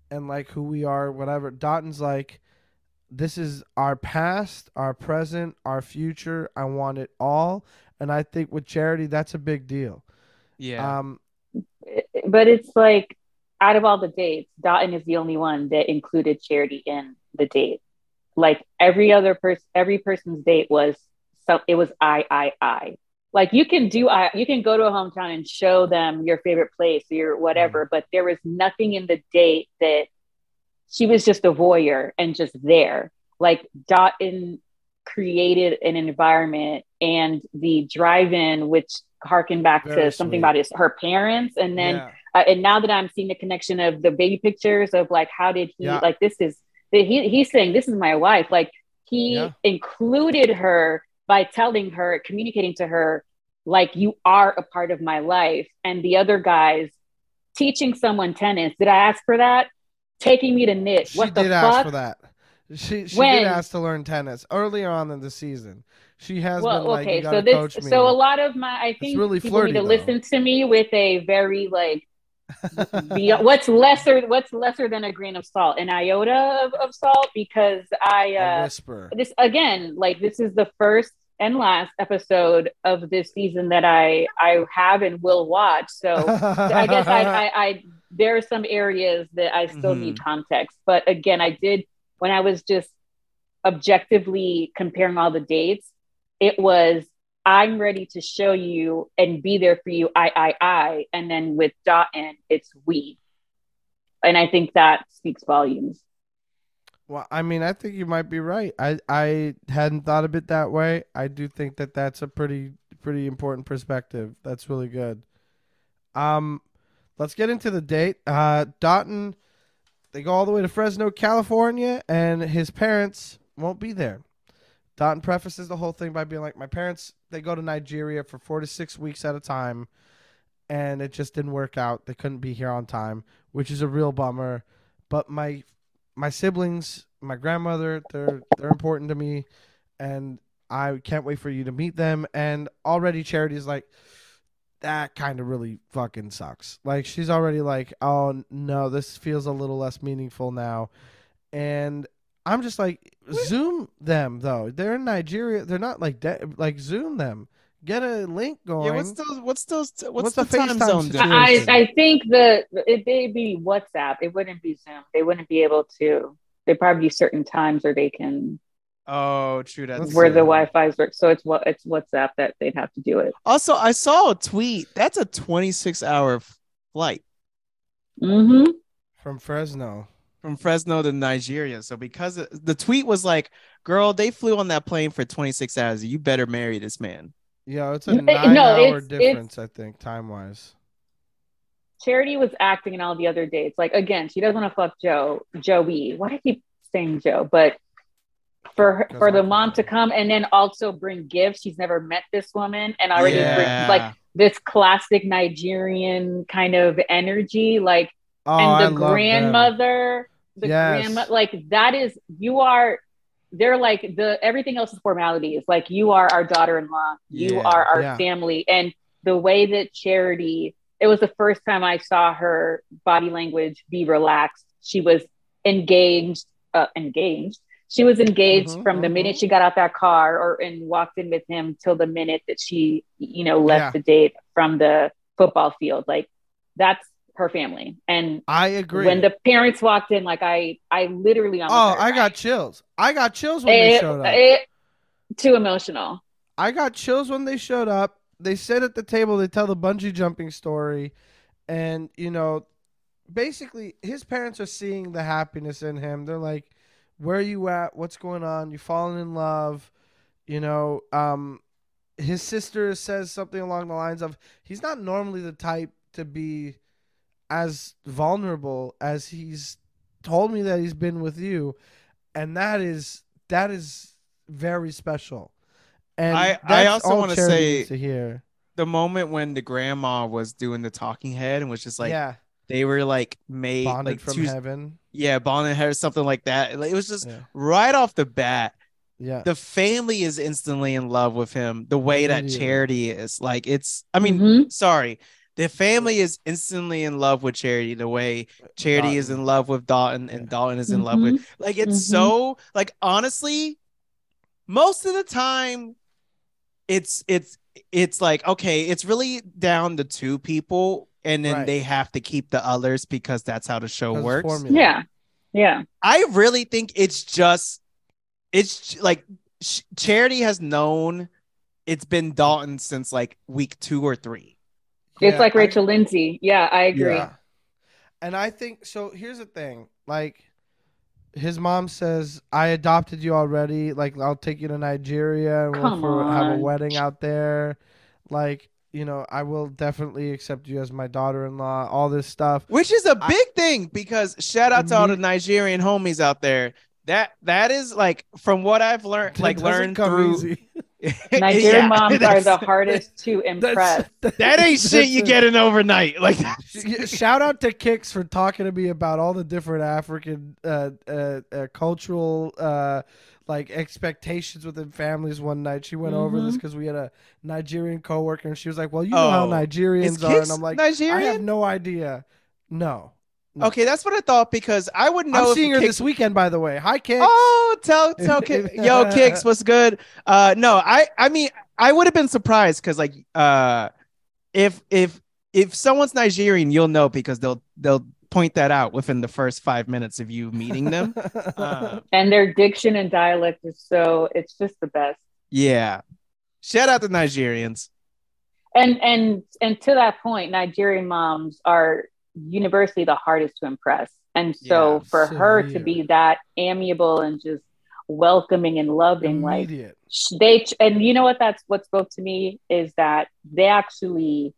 and like who we are whatever Dotun's like this is our past, our present, our future. I want it all. And I think with charity, that's a big deal. Yeah. Um, But it's like out of all the dates, Dotun is the only one that included charity in the date. Like every other person, every person's date was so it was I, I, I. Like you can do, I, you can go to a hometown and show them your favorite place or your whatever, but there was nothing in the date that she was just a voyeur and just there. Like Dotun created an environment and the drive-in, which harkened back Very to something sweet. about his her parents, and then yeah. uh, and now that I'm seeing the connection of the baby pictures of like how did he Yeah. like this is he he's saying this is my wife like he Yeah. included her by telling her communicating to her like you are a part of my life and the other guys teaching someone tennis did I ask for that taking me to knit She what the did ask fuck for that. She she When- did ask to learn tennis earlier on in the season. She has well been like, okay so this so a lot of my I think really people flirty, need to though. listen to me with a very like the, what's lesser what's lesser than a grain of salt an iota of, of salt because I uh whisper. this again like this is the first and last episode of this season that i i have and will watch so i guess I, I i there are some areas that i still Mm-hmm. need context but again i did when i was just objectively comparing all the dates it was I'm ready to show you and be there for you. I, I, I. And then with dot Dotun, it's we. And I think that speaks volumes. Well, I mean, I think you might be right. I I hadn't thought of it that way. I do think that that's a pretty pretty important perspective. That's really good. Um, let's get into the date. Uh, Dotun, they go all the way to Fresno, California, and his parents won't be there. Dotun prefaces the whole thing by being like, "My parents they go to Nigeria for four to six weeks at a time, and it just didn't work out. They couldn't be here on time, which is a real bummer. But my my siblings, my grandmother, they're they're important to me, and I can't wait for you to meet them. And already Charity's like, that kind of really fucking sucks. Like she's already like, oh no, this feels a little less meaningful now. And I'm just like, zoom them though. They're in Nigeria. They're not like de- like zoom them. Get a link going. Yeah, what's those? What's those? What's, What's the, the time FaceTime zone? situation? I, I think the it may be WhatsApp. It wouldn't be Zoom. They wouldn't be able to. They probably be certain times where they can Oh, true. That's where see. the Wi-Fi's work. So it's what it's WhatsApp that they'd have to do it. Also, I saw a tweet. That's a 26 hour flight Mm-hmm. from Fresno. From Fresno to Nigeria. So because it- the tweet was like, "Girl, they flew on that plane for 26 hours. You better marry this man." Yeah, it's a No, nine hour it's- it's- difference, I think, time wise. Charity was acting in all the other dates. Like again, she doesn't want to fuck Joe, Joey. Why do I keep saying Joe? But for her, for the mom to come and then also bring gifts. She's never met this woman and already Yeah. bring like this classic Nigerian kind of energy. Like Oh, and the love them. grandmother, the Yes. grandma, like that is you are. They're like the everything else is formalities. Like you are our daughter-in-law, you Yeah. are our Yeah. family, and the way that Charity. It was the first time I saw her body language be relaxed. She was engaged, uh, engaged. She was engaged Mhm, from the mhm. minute she got out that car or and walked in with him till the minute that she, you know, left Yeah. the date from the football field. Like that's her family. And I agree. when the parents walked in, like I, I literally oh, I got crying. chills. I got chills when they showed up. it- too emotional. I got chills when they showed up. They sit at the table, they tell the bungee jumping story, and you know, basically his parents are seeing the happiness in him. They're like, Where are you at? What's going on? You falling in love? You know, um his sister says something along the lines of he's not normally the type to be as vulnerable as he's told me that he's been with you. And that is that is very special. And I- I also wanna say- needs to hear. The moment when the grandma was doing the talking head and was just like, yeah, they were like made bonded like from two, heaven. yeah, bonded head or something like that. Like, it was just Yeah, right off the bat. yeah. The family is instantly in love with him. The way that Charity is, like, it's. I mean, Mhm. sorry, the family is instantly in love with Charity. The way Charity is in love with Dotun, and Yeah. Dotun is in love with. Like, it's Mhm. so like honestly, most of the time, it's it's it's like okay, it's really down to two people, and then Right. they have to keep the others because that's how the show it's works. formula. yeah, yeah. I really think it's just it's like Ch- Charity has known it's been Dotun since like week two or three. It's Yeah, like I- Rachel Lindsay. Yeah, I agree. Yeah. And I think so. Here's the thing: like, his mom says, "I adopted you already. Like, I'll take you to Nigeria and we'll for, have a wedding out there. Like, you know, I will definitely accept you as my daughter-in-law. All this stuff. Which is a big thing because shout out to all the mhm. Nigerian homies out there. That that is like from what I've learned, like doesn't learned through. easy. Nigerian Yeah, moms are the hardest to impress. That ain't shit you that's get in overnight. Like Shout out to Kix for talking to me about all the different African uh, uh, uh, cultural uh, like expectations within families. One night, she went over this because we had a Nigerian coworker, and she was like, "Well, you know how Oh, Nigerians are," and I'm like, "Nigerian? "I have no idea." No, Okay, that's what I thought because I would know. I'm seeing her Kix- this weekend, by the way. Hi, Kix. Oh, tell tell Kix, yo Kix, what's good? Uh, no, I I mean I would have been surprised because like uh, if if if someone's Nigerian, you'll know because they'll they'll point that out within the first five minutes of you meeting them. Uh, and their diction and dialect is so it's just the best. yeah, shout out to Nigerians. And and and to that point, Nigerian moms are universally the hardest to impress. And so Yeah, for her to be that amiable and just welcoming and loving, like Immediate. sh- they and you know what that's what spoke to me is that they actually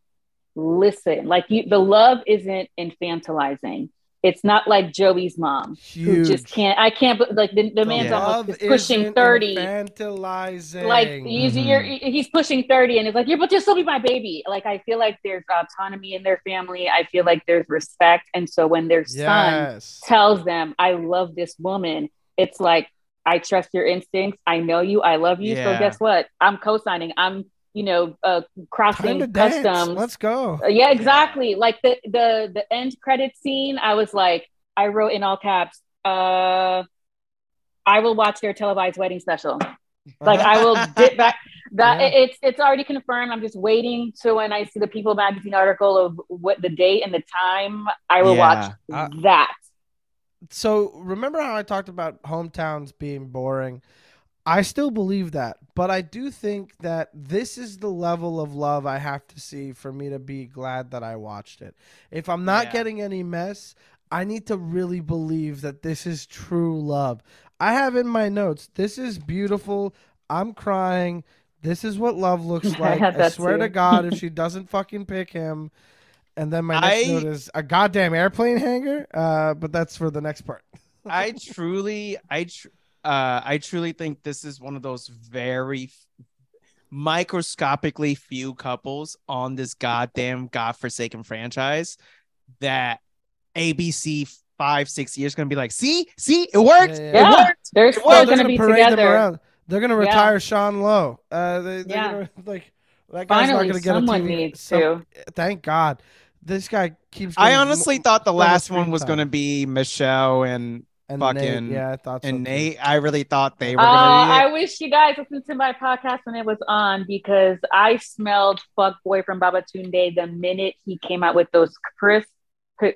listen. Like you, the love isn't infantilizing. It's not like Joey's mom who just can't. I can't. Like the, the man's Yeah. almost Love pushing thirty. Infantilizing. Like he's Mhm. you're, he's pushing thirty, and it's like you're, but you'll still be my baby. Like I feel like there's autonomy in their family. I feel like there's respect, and so when their son tells them, "I love this woman," it's like I trust your instincts. I know you. I love you. So guess what? I'm co-signing. I'm, you know, uh, crossing dance. customs. Let's go. Uh, yeah, exactly. Like the the the end credit scene, I was like, I wrote in all caps, uh, I will watch their televised wedding special. Like I will dip back. That Yeah. it's it's already confirmed. I'm just waiting to when I see the People magazine article of what the date and the time. I will watch Yeah. Uh, that. so remember how I talked about hometowns being boring? I still believe that, but I do think that this is the level of love I have to see for me to be glad that I watched it. If I'm not Yeah. getting any mess, I need to really believe that this is true love. I have in my notes, this is beautiful. I'm crying. This is what love looks like. had I swear too. to God, if she doesn't fucking pick him. And then my next I- note is a goddamn airplane hangar, Uh, but that's for the next part. I truly, I, tr- uh, I truly think this is one of those very f- microscopically few couples on this goddamn godforsaken franchise that ABC five, six years gonna be like, see, see, it worked. Yeah, yeah, It yeah. worked. They're Well, still they're going to gonna be parade them together. around. They're gonna Yeah. retire Sean Lowe. Uh, they, they're Yeah. gonna like that guy's Finally, not gonna get someone a TV. needs some- to. Thank God, this guy keeps. I honestly mo- thought the last one was time. gonna be Michelle and and fucking- Nayte, yeah, I thought so and too. Nayte. I really thought they were Oh, gonna be. I wish you guys listened to my podcast when it was on because I smelled fuckboy from Babatunde the minute he came out with those crisp,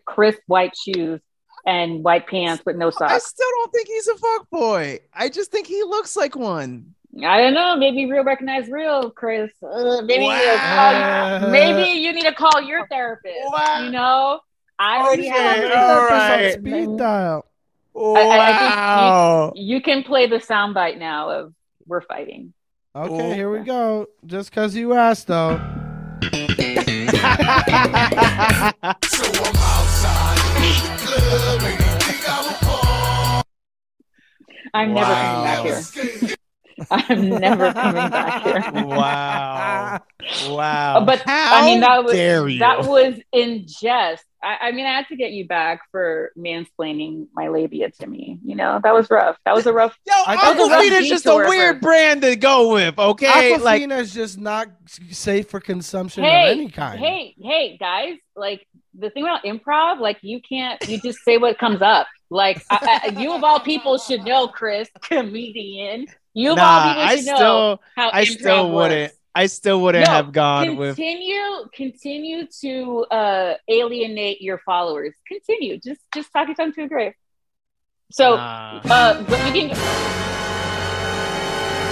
crisp white shoes and white pants with no socks. I still don't think he's a fuck boy. I just think he looks like one. I don't know. Maybe real recognize real, Chris. Uh, maybe, you need to Wow. call, maybe you need to call your therapist. Wow. You know, I already have. Okay, a all therapist on. Speed dial. I- I think you- Wow. You can play the soundbite now of "We're fighting." Okay, Oh. here we go. Just because you asked, though. So I'm outside in the club and you think I'm a pawn. I'm never coming back here. I'm never coming back here. wow. Wow. But How I mean, that was dare you? that was in jest. I, I mean, I had to get you back for mansplaining my labia to me. You know, that was rough. That was a rough. Yo, I thought the Aquafina's just a weird for- brand to go with, okay? Like, Aquafina is just not safe for consumption of any kind. hey, hey, guys! Like the thing about improv, like you can't, you just say what comes up. Like I, I, you of all people should know, Chris, comedian. You of all nah, people I should know still, how I improv still works. Wouldn't, I still wouldn't No, have gone with. continue continue to uh alienate your followers continue just just talk yourself to a grave so Nah. uh but you can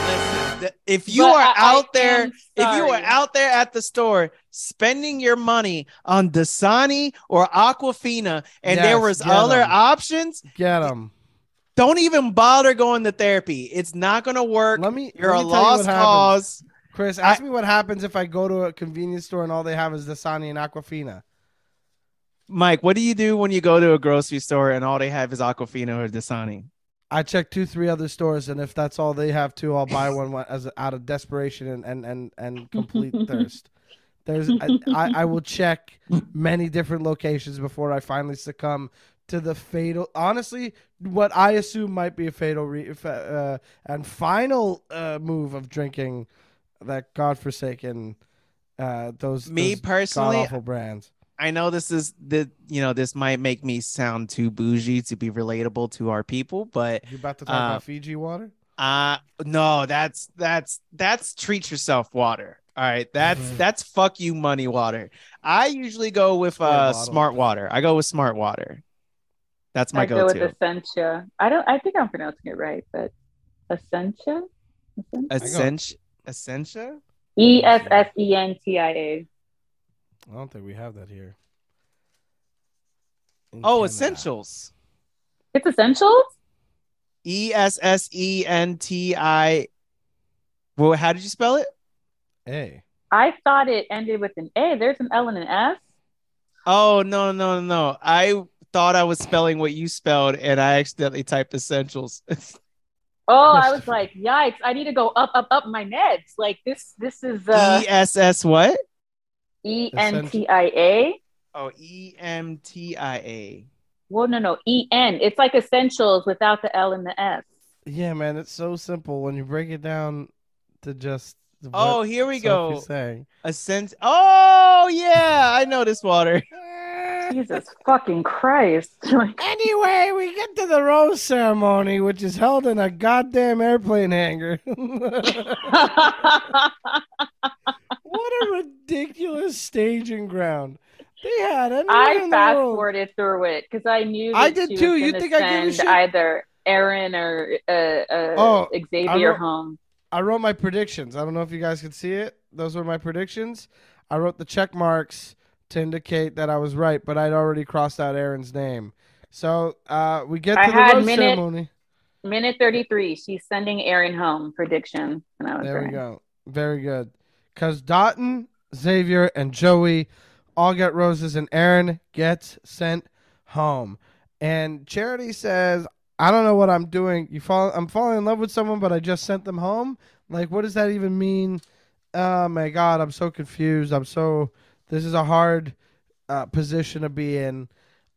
Listen, if you but are I- I out there, if you are out there at the store spending your money on Dasani or Aquafina, and there was other other 'em. options, Get them. don't even bother going to therapy. It's not gonna work. Let me. You're let a me tell you what lost happens. cause. Chris, ask me what happens if I go to a convenience store and all they have is Dasani and Aquafina. Mike, what do you do when you go to a grocery store and all they have is Aquafina or Dasani? I check two, three other stores, and if that's all they have too, I'll buy one as out of desperation and and and, and complete thirst. There's, I, I, I will check many different locations before I finally succumb to the fatal. Honestly, what I assume might be a fatal re, uh, and final uh, move of drinking that godforsaken uh, those Me personally, awful brands. I know this is the you know this might make me sound too bougie to be relatable to our people, but You about to talk Uh, about Fiji water? uh no, that's that's that's treat yourself water. All right, that's Mhm. that's fuck you money water. I usually go with Square uh bottle. smart water. I go with smart water. That's my i go with go-to. essentia i don't i think i'm pronouncing it right but essentia Essentia? Essentia. Essentia. E e-s-s-e-n-t-i-a I don't think we have that here. In Oh, Canada. essentials. it's essentials E S S E N T I. Well, how did you spell it? A. I thought it ended with an a there's an l and an s Oh no no no no! I thought I was spelling what you spelled, and I accidentally typed essentials. oh i was like yikes i need to go up up up my meds like this this is uh E S S what? e-n-t-i-a Oh, E M T I A. Well, no, no, E N. It's like essentials without the L and the S. Yeah, man, it's so simple when you break it down to just. Oh, here we Sophie's go. Saying. A sense. Oh yeah, I know this water. Jesus fucking Christ. Anyway, we get to the rose ceremony, which is held in a goddamn airplane hangar. what a ridiculous staging ground. They had I fast forwarded through it because I knew I did too. You think I gave either Aaron or uh, uh, Oh, I Xavier wrote- home. I wrote my predictions. I don't know if you guys could see it. Those were my predictions. I wrote the check marks to indicate that I was right, but I'd already crossed out Aaron's name. So uh, we get to I the rose minute- ceremony. Minute 33, she's sending Aaron home. Prediction. And I was There right. we go. Very good. Because Dotun, Xavier, and Joey all get roses, and Aaron gets sent home. And Charity says, "I don't know what I'm doing. You fall. I'm falling in love with someone, but I just sent them home. Like, what does that even mean? Oh my God, I'm so confused. I'm so. This is a hard uh, position to be in."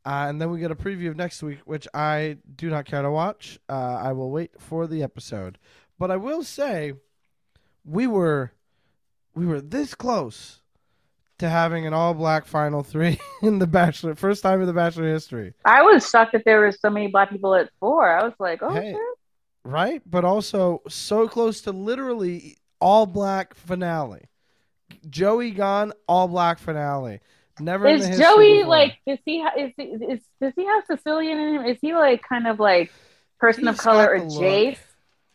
Uh, and then we get a preview of next week, which I do not care to watch. Uh, I will wait for the episode. But I will say, we were we were this close to having an all black final three in the Bachelor, first time in the Bachelor history, I was shocked that there were so many black people at four. I was like, oh, Hey. shit. right? But also so close to literally all black finale. Joey gone, all black finale. Never Is Joey before. like? Does he? ha- Is, is does he have Sicilian in him? Is he like kind of like person of color or. Jace?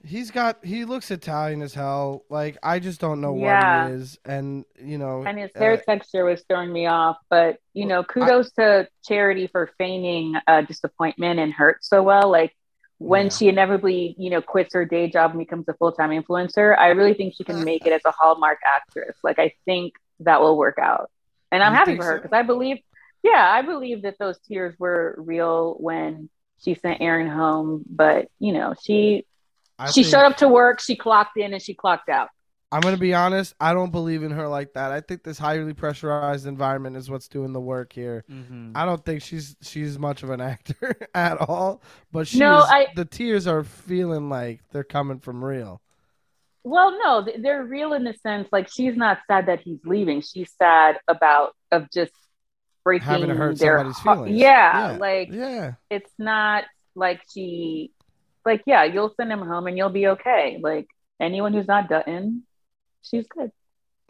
He's got he looks Italian as hell. Like I just don't know Yeah. what he is, and you know, And his uh, hair texture was throwing me off. But you know, kudos to Charity for feigning uh, disappointment and hurt so well. Like when Yeah. she inevitably, you know, quits her day job and becomes a full time influencer, I really think she can uh-huh. make it as a hallmark actress. Like I think that will work out, and I'm You happy for her so? because I believe, yeah, I believe that those tears were real when she sent Aaron home. But you know, she I she think- showed up to work, she clocked in, and she clocked out. I'm gonna be honest. I don't believe in her like that. I think this highly pressurized environment is what's doing the work here. Mm-hmm. I don't think she's she's much of an actor at all. But she No, was- I- the tears are feeling like they're coming from real. Well, no, they're real in the sense like she's not sad that he's leaving. She's sad about of just breaking Having to hurt their somebody's heart. feelings. Yeah, Yeah. like Yeah, it's not like she, like yeah, you'll send him home and you'll be okay. Like anyone who's not Dutton, she's good.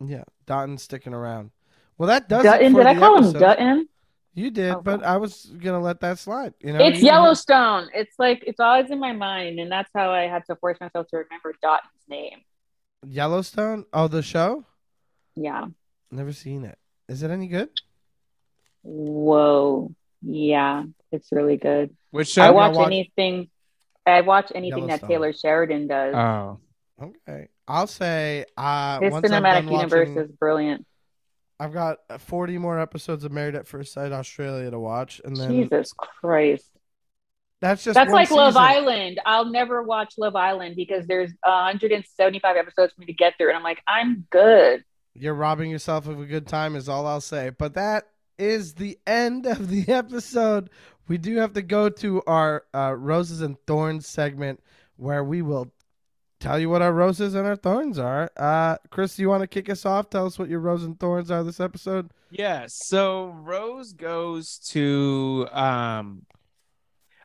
yeah. Dotun's sticking around. Well, that does. it Dutton? for Did I the call him. Dutton? You did, Okay. but I was gonna let that slide. You know, It's You- Yellowstone. It's like it's always in my mind, and that's how I had to force myself to remember Dotun's name. Yellowstone. Oh, the show. Yeah. Never seen it. Is it any good? Whoa. Yeah, it's really good. Which I show? watch watch- anything. I watch anything that Taylor Sheridan does. Oh, Okay, I'll say. Uh, His cinematic universe watching- is brilliant. I've got 40 more episodes of Married at First Sight Australia to watch, and then Jesus Christ. that's just That's like Love. Island. I'll never watch Love Island because there's 175 episodes for me to get through. And I'm like, I'm good. You're robbing yourself of a good time, is all I'll say. But that is the end of the episode. We do have to go to our uh, roses and thorns segment where we will tell you what our roses and our thorns are. Uh, Chris, do you want to kick us off? Tell us what your roses and thorns are this episode. yeah. So Rose goes to um,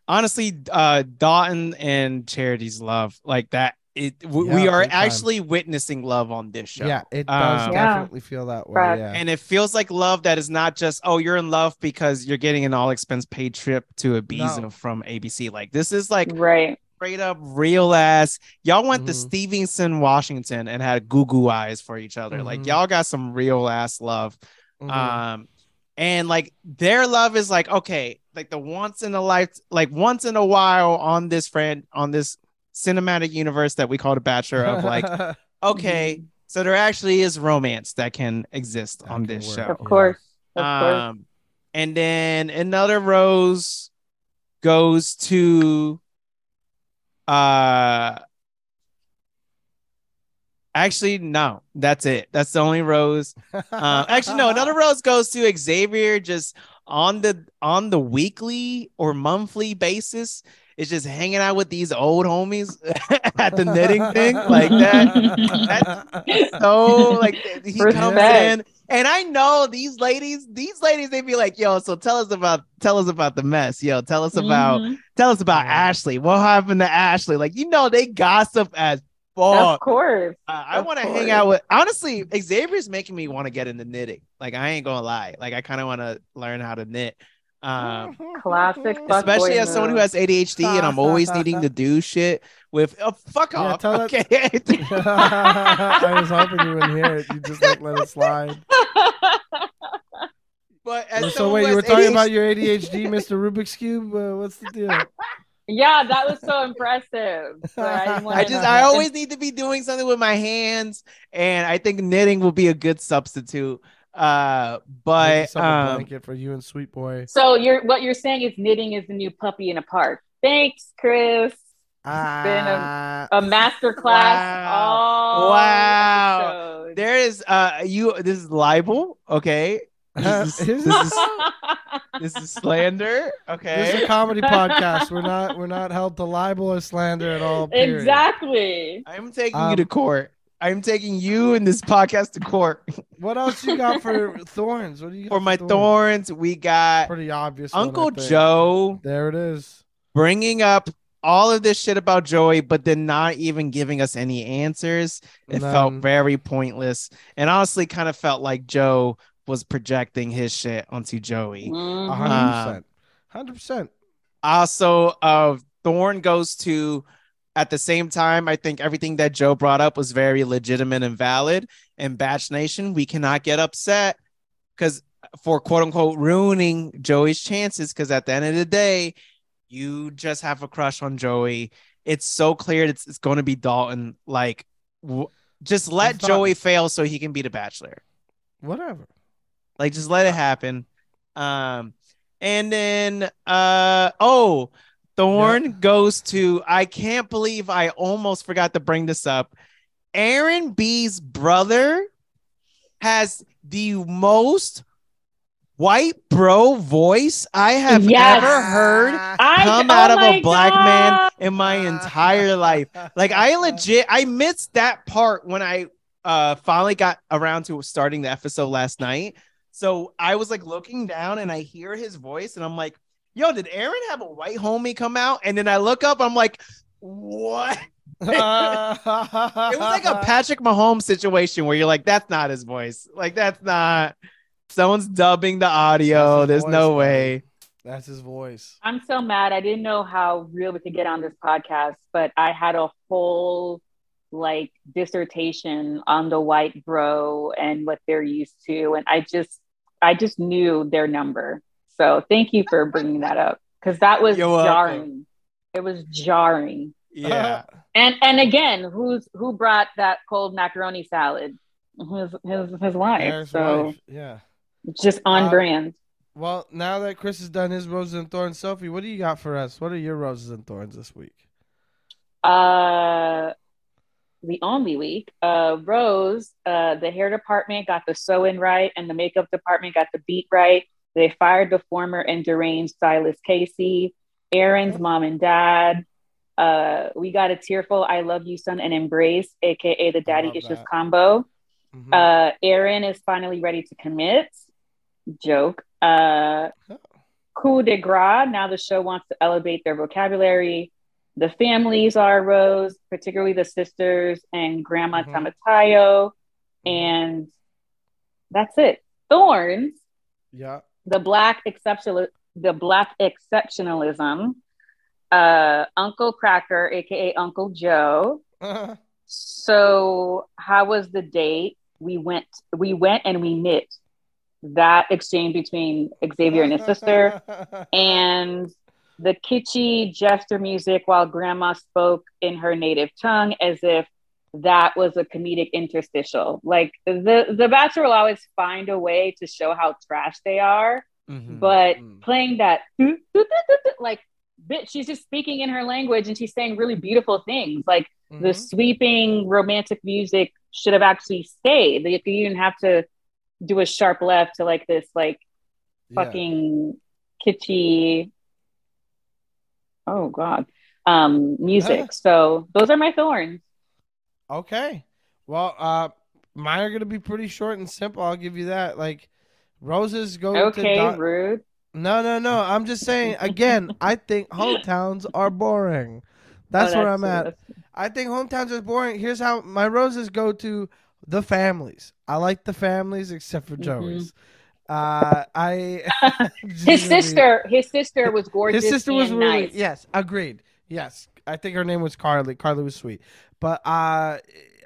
honestly, uh, Dotun and Charity's love like that. It w- we are big time. actually witnessing love on this show. Yeah, it does Um, Yeah. definitely feel that way. Right. Yeah. and it feels like love that is not just oh you're in love because you're getting an all expense paid trip to Ibiza No. from ABC. Like this is like Right. Straight up real ass. Y'all went to Mhm. Stevenson, Washington, and had goo goo eyes for each other. Like Mhm. y'all got some real ass love. Mhm. Um, and like their love is like okay, like the once in a life, like once in a while on this friend on this cinematic universe that we call the Bachelor of like okay, so there actually is romance that can exist That on can this work. show. Of Yeah. course. Of course. Um, and then another rose goes to uh actually no that's it. That's the only rose. Uh, actually no another rose goes to xavier just on the on the weekly or monthly basis is just hanging out with these old homies at the knitting thing like that. So like he comes Respect. in, and I know these ladies, these ladies, they'd be like, "Yo, so tell us about, tell us about the mess, yo, tell us about, Mhm. tell us about Ashley. What happened to Ashley? Like, you know, they gossip as fuck. Of course. Uh, I want to hang out with honestly, Xavier's making me want to get into knitting. Like I ain't gonna lie. Like I kind of want to learn how to knit. Um Classic especially boy as someone who has ADHD and I'm always needing to do shit with oh fuck Yeah, off. tell that- okay. I was hoping you wouldn't hear it. You just like let it slide. but as so wait, you were has talking about your ADHD, Mr. Rubik's cube. Uh, what's the deal? yeah, that was so impressive. But I, I just I always need to be doing something with my hands and I think knitting will be a good substitute. Uh but yourself a um blanket for you and Sweet Boy. So you're what you're saying is knitting is the new puppy in a park. Thanks, Chris. Been A master class. Wow. all Wow. there is uh you this is libel, okay? This is, Is this it? is this is slander, Okay. this is a comedy podcast. We're not we're not held to libel or slander at all. period. exactly. I'm taking Um, you to court. I'm taking you and this podcast to court. What else you got for thorns? What do you got For my thorns, we got Pretty obvious. Uncle think. Joe There it is. bringing up all of this shit about Joey, but then not even giving us any answers. It felt very pointless, and honestly, kind of felt like Joe was projecting his shit onto Joey. Mhm. hundred Uh, percent. Hundred percent. Also, uh, Thorn goes to. At the same time, I think everything that Joe brought up was very legitimate and valid. And Bach Nation, we cannot get upset because for quote unquote ruining Joey's chances. Because at the end of the day, you just have a crush on Joey. It's so clear it's, it's going to be Dalton. Like, w- just let Joey fail so he can be the Bachelor. Whatever. Like just let it happen. Um and then uh oh Thorn goes to I can't believe I almost forgot to bring this up. Aaron B's brother has the most white bro voice I have Yes. ever heard I come oh out of a black man in my entire life. Like I legit I missed that part when I uh finally got around to starting the episode last night. So I was like looking down and I hear his voice and I'm like, yo, did Aaron have a white homie come out? And then I look up, I'm like, what? it It was like a Patrick Mahomes situation where you're like, that's not his voice. Like that's not someone's dubbing the audio. There's voice, no man. way. That's his voice. I'm so mad. I didn't know how real we could get on this podcast, but I had a whole like dissertation on the white bro and what they're used to, and I just, I just knew their number. So thank you for bringing that up because that was jarring. It was jarring. Yeah. And and again, who's who brought that cold macaroni salad? His his his wife. Eric's so wife. Yeah. just on Uh, brand. Well, now that Chris has done his roses and thorns, Sophie, what do you got for us? What are your roses and thorns this week? Uh, the only week, uh, Rose, uh, the hair department got the sew in right, and the makeup department got the beat right. They fired the former and deranged stylist Casey, Aaron's mom and dad. Uh, we got a tearful "I love you, son" and embrace, aka the daddy issues that. combo. Mhm. Uh, Aaron is finally ready to commit. Joke. Uh, Oh. coup de grace. Now the show wants to elevate their vocabulary. The families are Rose, particularly the sisters and Grandma Mhm. Tamatayo. Mm-hmm. And that's it. Thorns, yeah. The black exceptional, the black exceptionalism. Uh, Uncle Kracker, aka Uncle Joe. So how was the date? We went, we went and we knit. That exchange between Xavier and his sister, and the kitschy gesture music while grandma spoke in her native tongue as if that was a comedic interstitial. Like the the Bachelor will always find a way to show how trash they are, Mhm. but Mm. playing that like bitch, she's just speaking in her language and she's saying really beautiful things. Like the Mhm. sweeping romantic music should have actually stayed. Like you didn't have to do a sharp left to like this like Yeah. fucking kitschy oh God, um, music. So those are my thorns. Okay. Well, uh, mine are gonna be pretty short and simple. I'll give you that. Like, roses go to Okay, Don- rude. No, no, no. I'm just saying. Again, I think hometowns are boring. That's, Oh, where I'm at. that's- I think hometowns are boring. Here's how my roses go to the families. I like the families except for Mhm. Joey's. Uh, I His sister, his sister was gorgeous. His sister was really nice. yes, agreed. Yes, I think her name was Carly. Carly was sweet, but uh,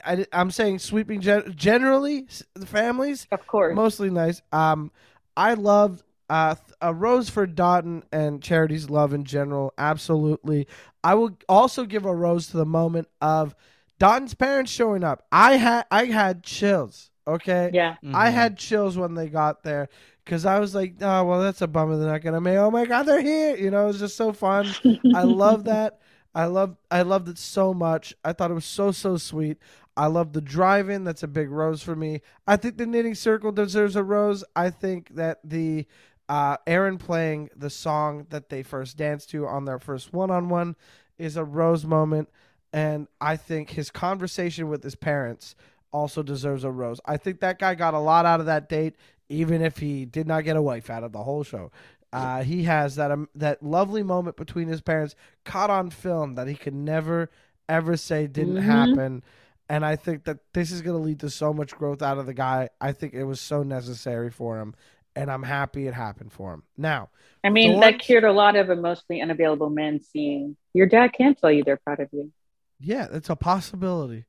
I, I'm saying sweeping gen- generally the families Of course. mostly nice. Um, I loved uh a rose for Dotun and Charity's love in general. Absolutely, I will also give a rose to the moment of Dotun's parents showing up. I had I had chills. Okay, yeah. I Mhm. had chills when they got there because I was like, oh well, that's a bummer they're not gonna make. Oh my god, they're here! You know, it was just so fun. I love that. I love I loved it so much. I thought it was so so sweet. I love the drive-in. That's a big rose for me. I think the knitting circle deserves a rose. I think that the uh, Aaron playing the song that they first danced to on their first one-on-one is a rose moment, and I think his conversation with his parents also deserves a rose. I think that guy got a lot out of that date, even if he did not get a wife out of the whole show. Uh, he has that um, that lovely moment between his parents caught on film that he could never ever say didn't Mhm. happen. And I think that this is going to lead to so much growth out of the guy. I think it was so necessary for him, and I'm happy it happened for him. Now, I mean, that cured a lot of emotionally unavailable men seeing your dad can tell you they're proud of you. yeah, it's a possibility.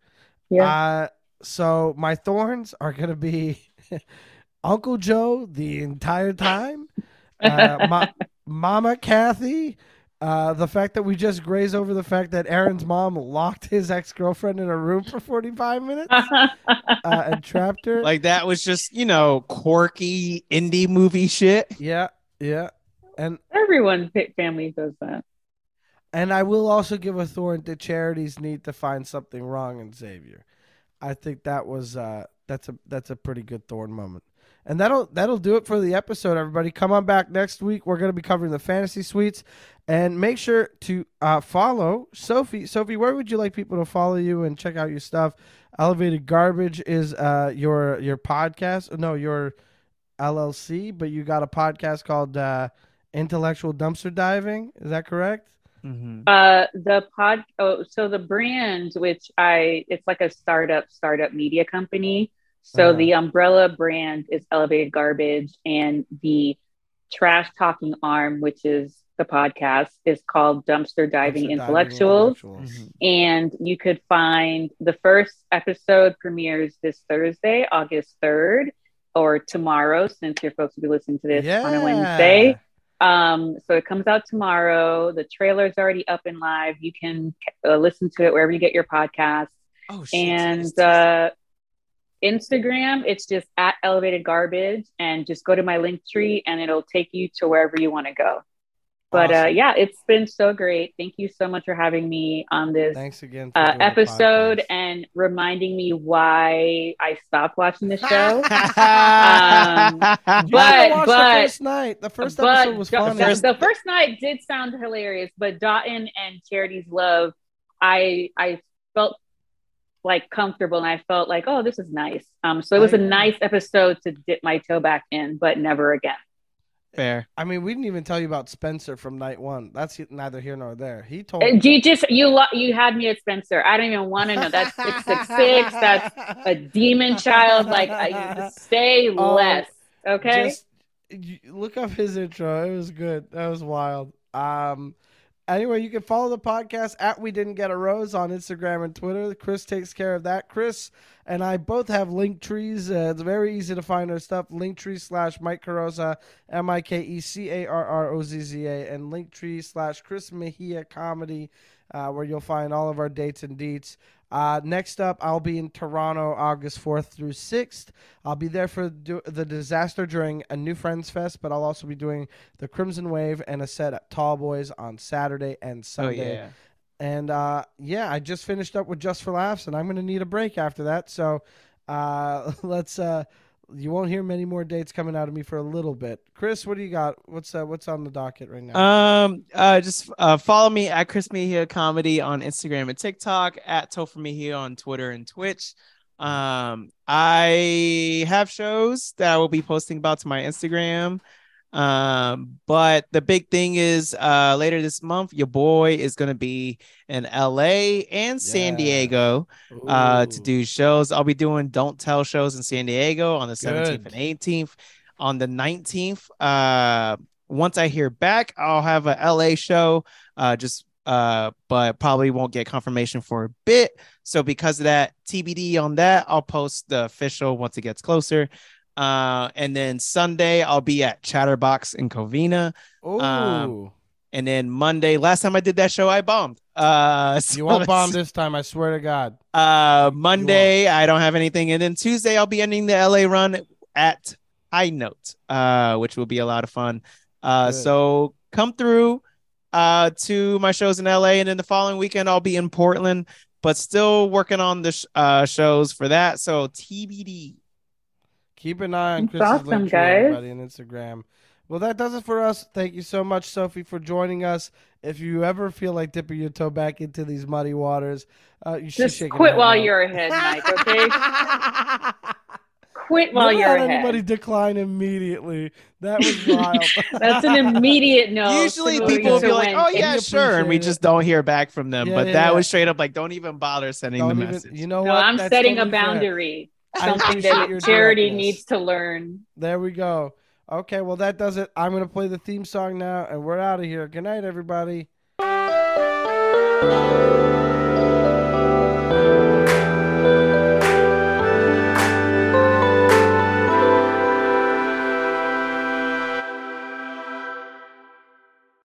Yeah. Uh, so my thorns are gonna be Uncle Joe the entire time. Uh, ma- Mama Kathy. Uh, the fact that we just graze over the fact that Aaron's mom locked his ex girlfriend in a room for 45 minutes uh, and trapped her. Like that was just, you know, quirky indie movie shit. yeah, yeah. And Everyone fa- family does that. and I will also give a thorn to charities need to find something wrong in Xavier. I think that was uh, that's a that's a pretty good thorn moment. And that'll that'll do it for the episode, everybody. Come on back next week. We're gonna be covering the fantasy suites. And make sure to uh, follow Sophie. Sophie, where would you like people to follow you and check out your stuff? Elevated Garbage is uh, your your podcast. No, your LLC, but you got a podcast called uh, Intellectual Dumpster Diving. Is that correct? Mm-hmm. Uh, the pod. Oh, so the brand, which I, it's like a startup, startup media company. So Uh-huh. the umbrella brand is Elevated Garbage, and the trash talking arm, which is the podcast, is called Dumpster Diving Dumpster Intellectuals. Intellectuals. And you could find the first episode premieres this Thursday, August 3rd, or tomorrow, since your folks will be listening to this on a Wednesday. Um, so it comes out tomorrow. The trailer is already up and live. You can uh, listen to it wherever you get your podcast. Oh shit. And uh, Instagram, it's just at Elevated Garbage, and just go to my link tree, and it'll take you to wherever you want to go. But uh, yeah, it's been so great. Thank you so much for having me on this Thanks again. Uh, episode and reminding me why I stopped watching the show. You but- gotta watch but- the first night. The first episode was fun. the, the first night did sound hilarious, but Dotun and Charity's love, I I felt like comfortable and I felt like, oh, this is nice. Um, so it was I a agree. nice episode to dip my toe back in, but never again. Fair. I mean, we didn't even tell you about Spencer from night one. That's neither here nor there. He told. Uh, You just you lo- you had me at Spencer. I don't even want to know. That's six six six. That's a demon child. Like I say Oh, less. Okay. Just look up his intro. It was good. That was wild. Um. Anyway, you can follow the podcast at We Didn't Get a Rose on Instagram and Twitter. Chris takes care of that. Chris and I both have link trees. Uh, it's very easy to find our stuff. Linktree slash Mike Carrozza, M I K E C A R R O Z Z A, and Linktree slash Chris Mejia Comedy, uh, where you'll find all of our dates and deets. Uh, next up, I'll be in Toronto August 4th through 6th. I'll be there for do- the disaster during a New Friends Fest, but I'll also be doing the Crimson Wave and a set at Tall Boys on Saturday and Sunday. Oh Sunday. yeah. And uh, yeah, I just finished up with Just for Laughs, and I'm going to need a break after that. So uh, let's uh, you won't hear many more dates coming out of me for a little bit. Chris, what do you got? What's uh, what's on the docket right now? Um, uh, just uh, follow me at Chris Mejia Comedy on Instagram and TikTok, at Topher Mejia on Twitter and Twitch. Um, I have shows that I will be posting about to my Instagram. Um, but the big thing is uh later this month, your boy is gonna be in LA and San Yeah. Diego uh to do shows. I'll be doing don't tell shows in San Diego on the 17th and 18th. On the 19th, uh once I hear back, I'll have a LA show. Uh just uh but probably won't get confirmation for a bit. So because of that, TBD on that, I'll post the official once it gets closer. Uh and then Sunday I'll be at Chatterbox in Covina. Ooh. um, And then Monday, last time I did that show, I bombed. Uh so you won't bomb this time, I swear to God. uh, Monday, I don't have anything, and then Tuesday, I'll be ending the LA run at High Note, uh, which will be a lot of fun. Uh, Good. so come through uh to my shows in LA, and then the following weekend, I'll be in Portland, but still working on the sh- uh shows for that. So TBD. Keep an eye on That's Chris's awesome, link tree, everybody, on Instagram. Well, that does it for us. Thank you so much, Sophie, for joining us. If you ever feel like dipping your toe back into these muddy waters, uh, you should Just shake quit while you're ahead, Mike. Okay, quit while Never you're had ahead. anybody decline immediately. That was wild. That's an immediate no. Usually people will be like, "Oh yeah, sure," and we it. just don't hear back from them. Yeah, but yeah, that yeah. was straight up like, "Don't even bother sending Don't the even- message." you know No, what? I'm That's setting a totally fair. boundary. I Something that charity needs to learn. There we go. Okay, well that does it. I'm gonna play the theme song now, and we're out of here. Good night, everybody.